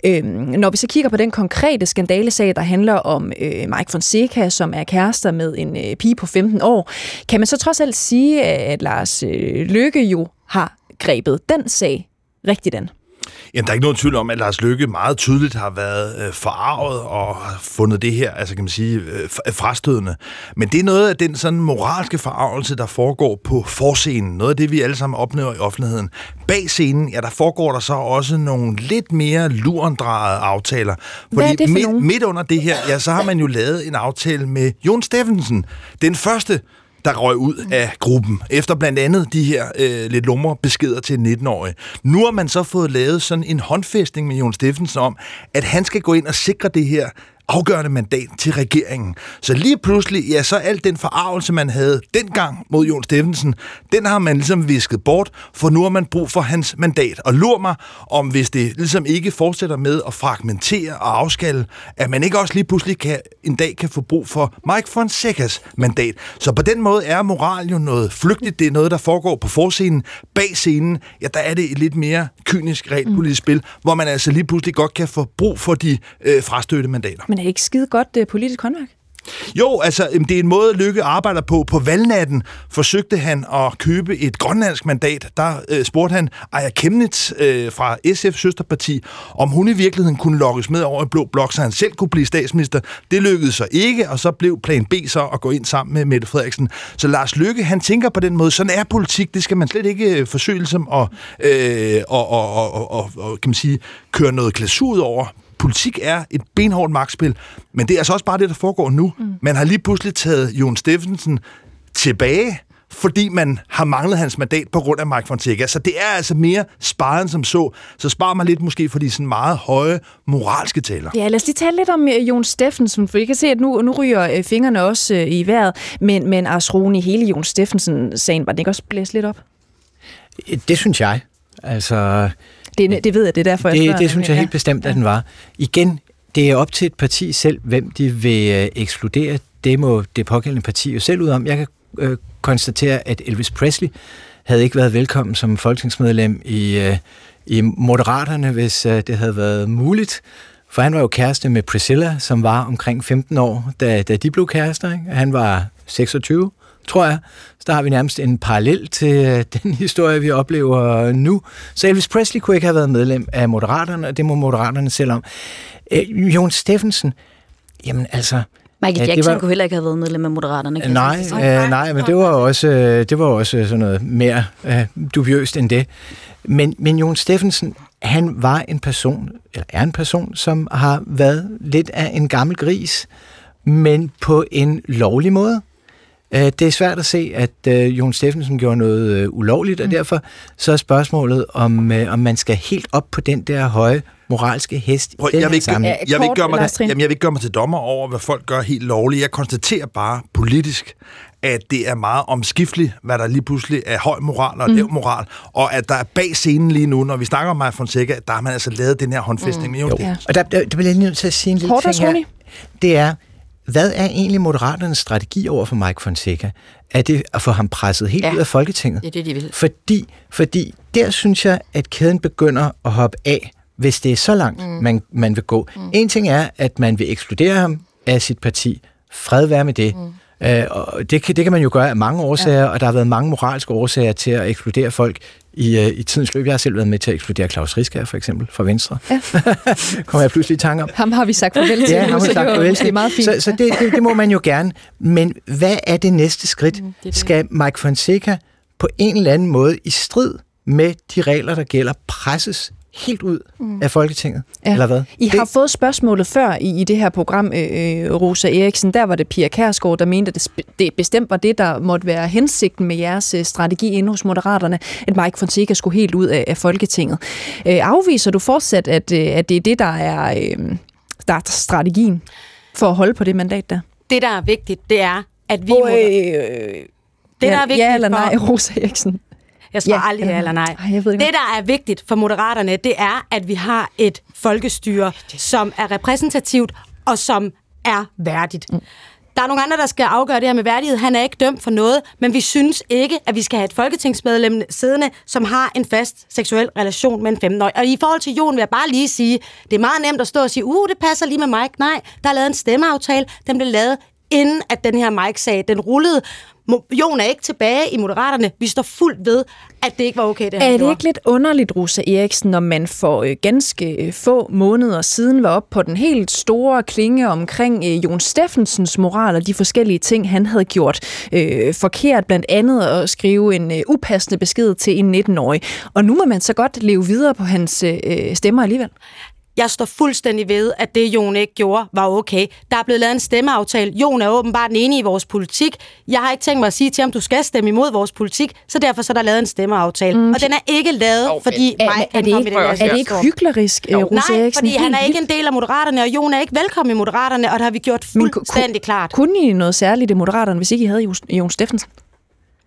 Øh, når vi så kigger på den konkrete skandalesag, der handler om øh, Mike Fonseca, som er kærester med en øh, pige på 15 år, kan man så trods alt sige, at Lars øh, Løkke jo har grebet den sag rigtigt an?
Jamen, der er ikke nogen tvivl om, at Lars Lykke meget tydeligt har været øh, forarvet og har fundet det her, altså kan man sige, øh, frastødende. Men det er noget af den sådan moralske forarvelse, der foregår på forscenen. Noget af det, vi alle sammen oplever i offentligheden. Bag scenen, ja, der foregår der så også nogle lidt mere lurendrejede aftaler. Fordi
Hvad er det for
midt,
nogen?
midt under det her, ja, så har man jo lavet en aftale med Jon Steffensen. Den første der røg ud af gruppen, efter blandt andet de her øh, lidt lumre beskeder til 19-årige. Nu har man så fået lavet sådan en håndfæstning med Jon Steffensen om, at han skal gå ind og sikre det her afgørende mandat til regeringen. Så lige pludselig, ja, så al den forarvelse, man havde dengang mod Jon Steffensen, den har man ligesom visket bort, for nu har man brug for hans mandat. Og lur mig, om hvis det ligesom ikke fortsætter med at fragmentere og afskalle, at man ikke også lige pludselig kan, en dag kan få brug for Mike Fonsecas mandat. Så på den måde er moral jo noget flygtigt. Det er noget, der foregår på forscenen. Bag scenen, ja, der er det et lidt mere kynisk realpolitisk spil, hvor man altså lige pludselig godt kan få brug for de øh, frastøtte mandater.
Men er ikke skide godt øh, politisk håndværk?
Jo, altså, det er en måde, Lykke arbejder på. På valgnatten forsøgte han at købe et grønlandsk mandat. Der øh, spurgte han Aya Kemnitz øh, fra SF søsterparti, om hun i virkeligheden kunne lokkes med over i Blå Blok, så han selv kunne blive statsminister. Det lykkedes så ikke, og så blev plan B så at gå ind sammen med Mette Frederiksen. Så Lars Lykke, han tænker på den måde, sådan er politik, det skal man slet ikke øh, forsøge ligesom at øh, og, og, og, og, og, kan man sige, køre noget glasur ud over politik er et benhårdt magtspil, men det er altså også bare det, der foregår nu. Mm. Man har lige pludselig taget Jon Steffensen tilbage, fordi man har manglet hans mandat på grund af Mike Fonseca. Så det er altså mere sparet som så. Så sparer man lidt måske for de sådan meget høje moralske taler.
Ja, lad os lige tale lidt om uh, Jon Steffensen, for I kan se, at nu, nu ryger uh, fingrene også uh, i vejret. Men, men Ars Rune, hele Jon Steffensen-sagen, var den ikke også blæst lidt op?
Det synes jeg. Altså,
det, det ved jeg, det er derfor, jeg
det. Det synes jeg helt bestemt, at den var. Igen, det er op til et parti selv, hvem de vil øh, ekskludere. Det må det pågældende parti jo selv ud om. Jeg kan øh, konstatere, at Elvis Presley havde ikke været velkommen som folketingsmedlem i, øh, i Moderaterne, hvis øh, det havde været muligt. For han var jo kæreste med Priscilla, som var omkring 15 år, da, da de blev kærester. Ikke? Han var 26 tror jeg. Så der har vi nærmest en parallel til øh, den historie, vi oplever nu. Så Elvis Presley kunne ikke have været medlem af Moderaterne, og det må Moderaterne selv om. Øh, Jon Steffensen, jamen altså...
Michael Jackson var, kunne heller ikke have været medlem af Moderaterne. Kan
nej, øh, nej, men det var også, det var også sådan noget mere øh, dubiøst end det. Men, men Jon Steffensen, han var en person, eller er en person, som har været lidt af en gammel gris, men på en lovlig måde. Det er svært at se, at uh, Jon Steffensen gjorde noget uh, ulovligt, og derfor så er spørgsmålet, om, uh, om man skal helt op på den der høje moralske hest
Prøv, jeg, vil ikke, jeg, jeg, vil ikke gøre mig, jamen, jeg vil ikke gøre mig til dommer over, hvad folk gør helt lovligt. Jeg konstaterer bare politisk, at det er meget omskifteligt, hvad der lige pludselig er høj moral og mm. lav moral, og at der er bag scenen lige nu, når vi snakker om Maja Fonseca, der har man altså lavet den her håndfæstning. Mm.
Jo, ja. Og der, der, der vil jeg lige nødt til at sige en lille ting her. Det er, hvad er egentlig Moderaternes strategi over for Mike Fonseca? Er det at få ham presset helt ja, ud af Folketinget?
det er det, de vil.
Fordi, fordi der synes jeg, at kæden begynder at hoppe af, hvis det er så langt, mm. man, man vil gå. Mm. En ting er, at man vil ekskludere ham af sit parti. Fred være med det. Mm. Uh, og det, kan, det kan man jo gøre af mange årsager, ja. og der har været mange moralske årsager til at ekskludere folk i, uh, i tidens løb. Jeg har selv været med til at ekskludere Claus Riskær, for eksempel, fra Venstre. Ja. Kommer jeg pludselig i tanke om.
Ham har vi sagt farvel til.
Ja, ham har vi sagt farvel til.
Det er meget fint.
Så, så det, det, det må man jo gerne. Men hvad er det næste skridt? Mm, det det. Skal Mike Fonseca på en eller anden måde i strid med de regler, der gælder, presses helt ud mm. af Folketinget, ja. eller hvad?
I har fået spørgsmålet før i, i det her program, øh, Rosa Eriksen. Der var det Pia Kærsgaard, der mente, at det, det bestemt var det, der måtte være hensigten med jeres øh, strategi inde hos Moderaterne, at Mike Fonseca skulle helt ud af, af Folketinget. Øh, afviser du fortsat, at, øh, at det er det, der er, øh, der er strategien for at holde på det mandat der?
Det, der er vigtigt, det er, at vi...
Oh, øh, øh,
det, der
ja,
er vigtigt
ja eller nej,
for,
Rosa Eriksen?
Jeg svarer ja, aldrig ja eller nej.
Ej, jeg ved ikke.
Det, der er vigtigt for Moderaterne, det er, at vi har et folkestyre, som er repræsentativt og som er værdigt. Mm. Der er nogle andre, der skal afgøre det her med værdighed. Han er ikke dømt for noget, men vi synes ikke, at vi skal have et folketingsmedlem siddende, som har en fast seksuel relation med en 15-årig. Og i forhold til Jon vil jeg bare lige sige, det er meget nemt at stå og sige, uh, det passer lige med Mike. Nej, der er lavet en stemmeaftale. Den blev lavet inden at den her Mike-sag, den rullede. Jon er ikke tilbage i Moderaterne. Vi står fuldt ved, at det ikke var okay, det
Er det ikke lidt underligt, Rosa Eriksen, når man for øh, ganske øh, få måneder siden var op på den helt store klinge omkring øh, Jon Steffensens moral og de forskellige ting, han havde gjort øh, forkert, blandt andet at skrive en øh, upassende besked til en 19-årig. Og nu må man så godt leve videre på hans øh, stemmer alligevel.
Jeg står fuldstændig ved, at det, Jon ikke gjorde, var okay. Der er blevet lavet en stemmeaftale. Jon er åbenbart enig i vores politik. Jeg har ikke tænkt mig at sige til ham, du skal stemme imod vores politik, så derfor så er der lavet en stemmeaftale. Mm. Og den er ikke lavet, oh, fordi
er, mig er, det ikke, er det ikke hyklerisk, jo. Rosa
Nej, fordi han er ikke en del af Moderaterne, og Jon er ikke velkommen i Moderaterne, og det har vi gjort fuldstændig klart.
Kunne I noget særligt i Moderaterne, hvis ikke I havde Jon Steffensen?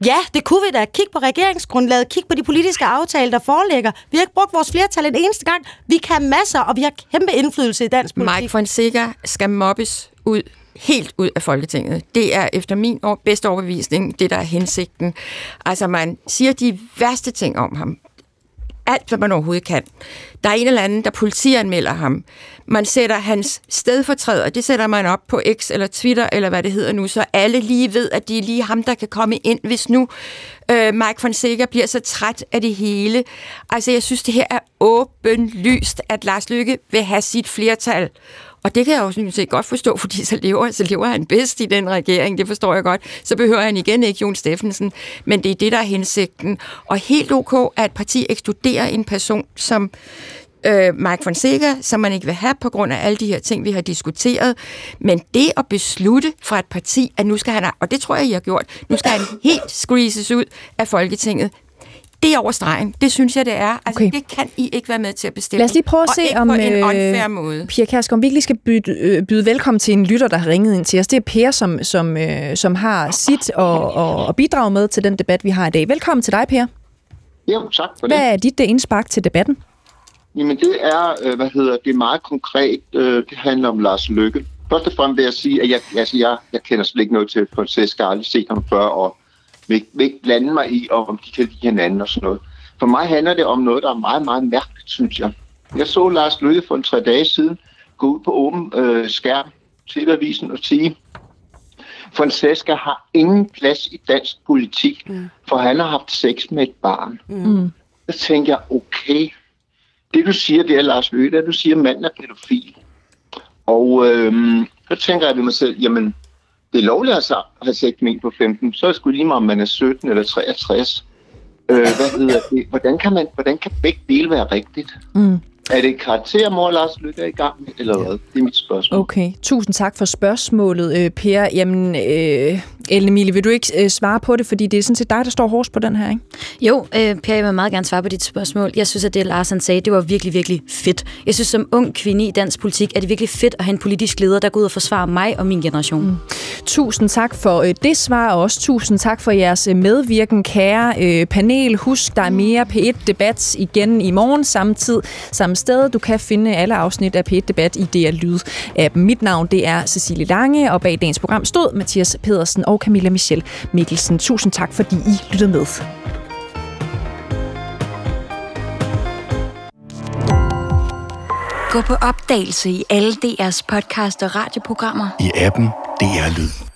Ja, det kunne vi da. Kig på regeringsgrundlaget, kig på de politiske aftaler, der foreligger. Vi har ikke brugt vores flertal en eneste gang. Vi kan masser, og vi har kæmpe indflydelse i dansk politik.
Mike Fonseca skal mobbes ud helt ud af Folketinget. Det er efter min bedste overbevisning det, der er hensigten. Altså, man siger de værste ting om ham alt, hvad man overhovedet kan. Der er en eller anden, der politianmelder ham. Man sætter hans stedfortræder, det sætter man op på X eller Twitter, eller hvad det hedder nu, så alle lige ved, at det er lige ham, der kan komme ind, hvis nu øh, Mike Fonseca bliver så træt af det hele. Altså, jeg synes, det her er åbenlyst, at Lars Lykke vil have sit flertal. Og det kan jeg jo sådan set godt forstå, fordi så lever, så lever han bedst i den regering, det forstår jeg godt. Så behøver han igen ikke Jon Steffensen, men det er det, der er hensigten. Og helt ok, at et parti ekskluderer en person som øh, Mike Fonseca, som man ikke vil have på grund af alle de her ting, vi har diskuteret. Men det at beslutte fra et parti, at nu skal han, og det tror jeg, I har gjort, nu skal han helt squeezes ud af Folketinget, det er over stregen. Det synes jeg, det er. Altså, okay. det kan I ikke være med til at bestemme.
Lad os lige prøve at se, om,
en måde.
Pia Kærsgaard, om vi ikke lige skal byde, øh, byde velkommen til en lytter, der har ringet ind til os. Det er Per, som, som, øh, som har sit og, og, og bidrage med til den debat, vi har i dag. Velkommen til dig, Per.
Jo, tak for det.
Hvad er dit det indspark til debatten?
Jamen, det er, øh, hvad hedder det, er meget konkret. Øh, det handler om Lars Lykke. Først og fremmest vil jeg sige, at jeg, altså, jeg, jeg kender slet ikke noget til Francesca, jeg har aldrig set ham før, og vil, vil ikke blande mig i, om de kan lide hinanden og sådan noget. For mig handler det om noget, der er meget, meget mærkeligt, synes jeg. Jeg så Lars Løkke for en tre dage siden gå ud på åben øh, skærm til avisen og sige, Francesca har ingen plads i dansk politik, mm. for han har haft sex med et barn. Mm. Så tænker jeg, okay, det du siger, det er Lars Løkke, det du siger, at manden er pædofil. Og øhm, så tænker jeg ved mig selv, jamen, det er lovligt at have sex med en på 15, så er det sgu lige meget, om man er 17 eller 63. Øh, hvad hedder det? Hvordan kan, man, hvordan kan begge dele være rigtigt? Mm. Er det karakter, mor Lars Lykke er i gang med, eller hvad? Det er mit spørgsmål.
Okay, tusind tak for spørgsmålet, øh, Per. Jamen, øh, Ellen Emilie, vil du ikke øh, svare på det, fordi det er sådan set dig, der står hårdest på den her, ikke?
Jo, øh, Per, jeg vil meget gerne svare på dit spørgsmål. Jeg synes, at det, Lars han sagde, det var virkelig, virkelig fedt. Jeg synes, som ung kvinde i dansk politik, er det virkelig fedt at have en politisk leder, der går ud og forsvarer mig og min generation. Mm.
Tusind tak for øh, det svar, og også tusind tak for jeres øh, medvirken, kære øh, panel. Husk, der er mere P1-debat igen i morgen, samme tid, samme sted. Du kan finde alle afsnit af P1-debat i DR Lyd. Mit navn, det er Cecilie Lange, og bag dagens program stod Mathias Pedersen og Camilla Michelle Mikkelsen. Tusind tak, fordi I lyttede med.
Gå på opdagelse i alle DR's podcast og radioprogrammer.
I appen DR Lyd.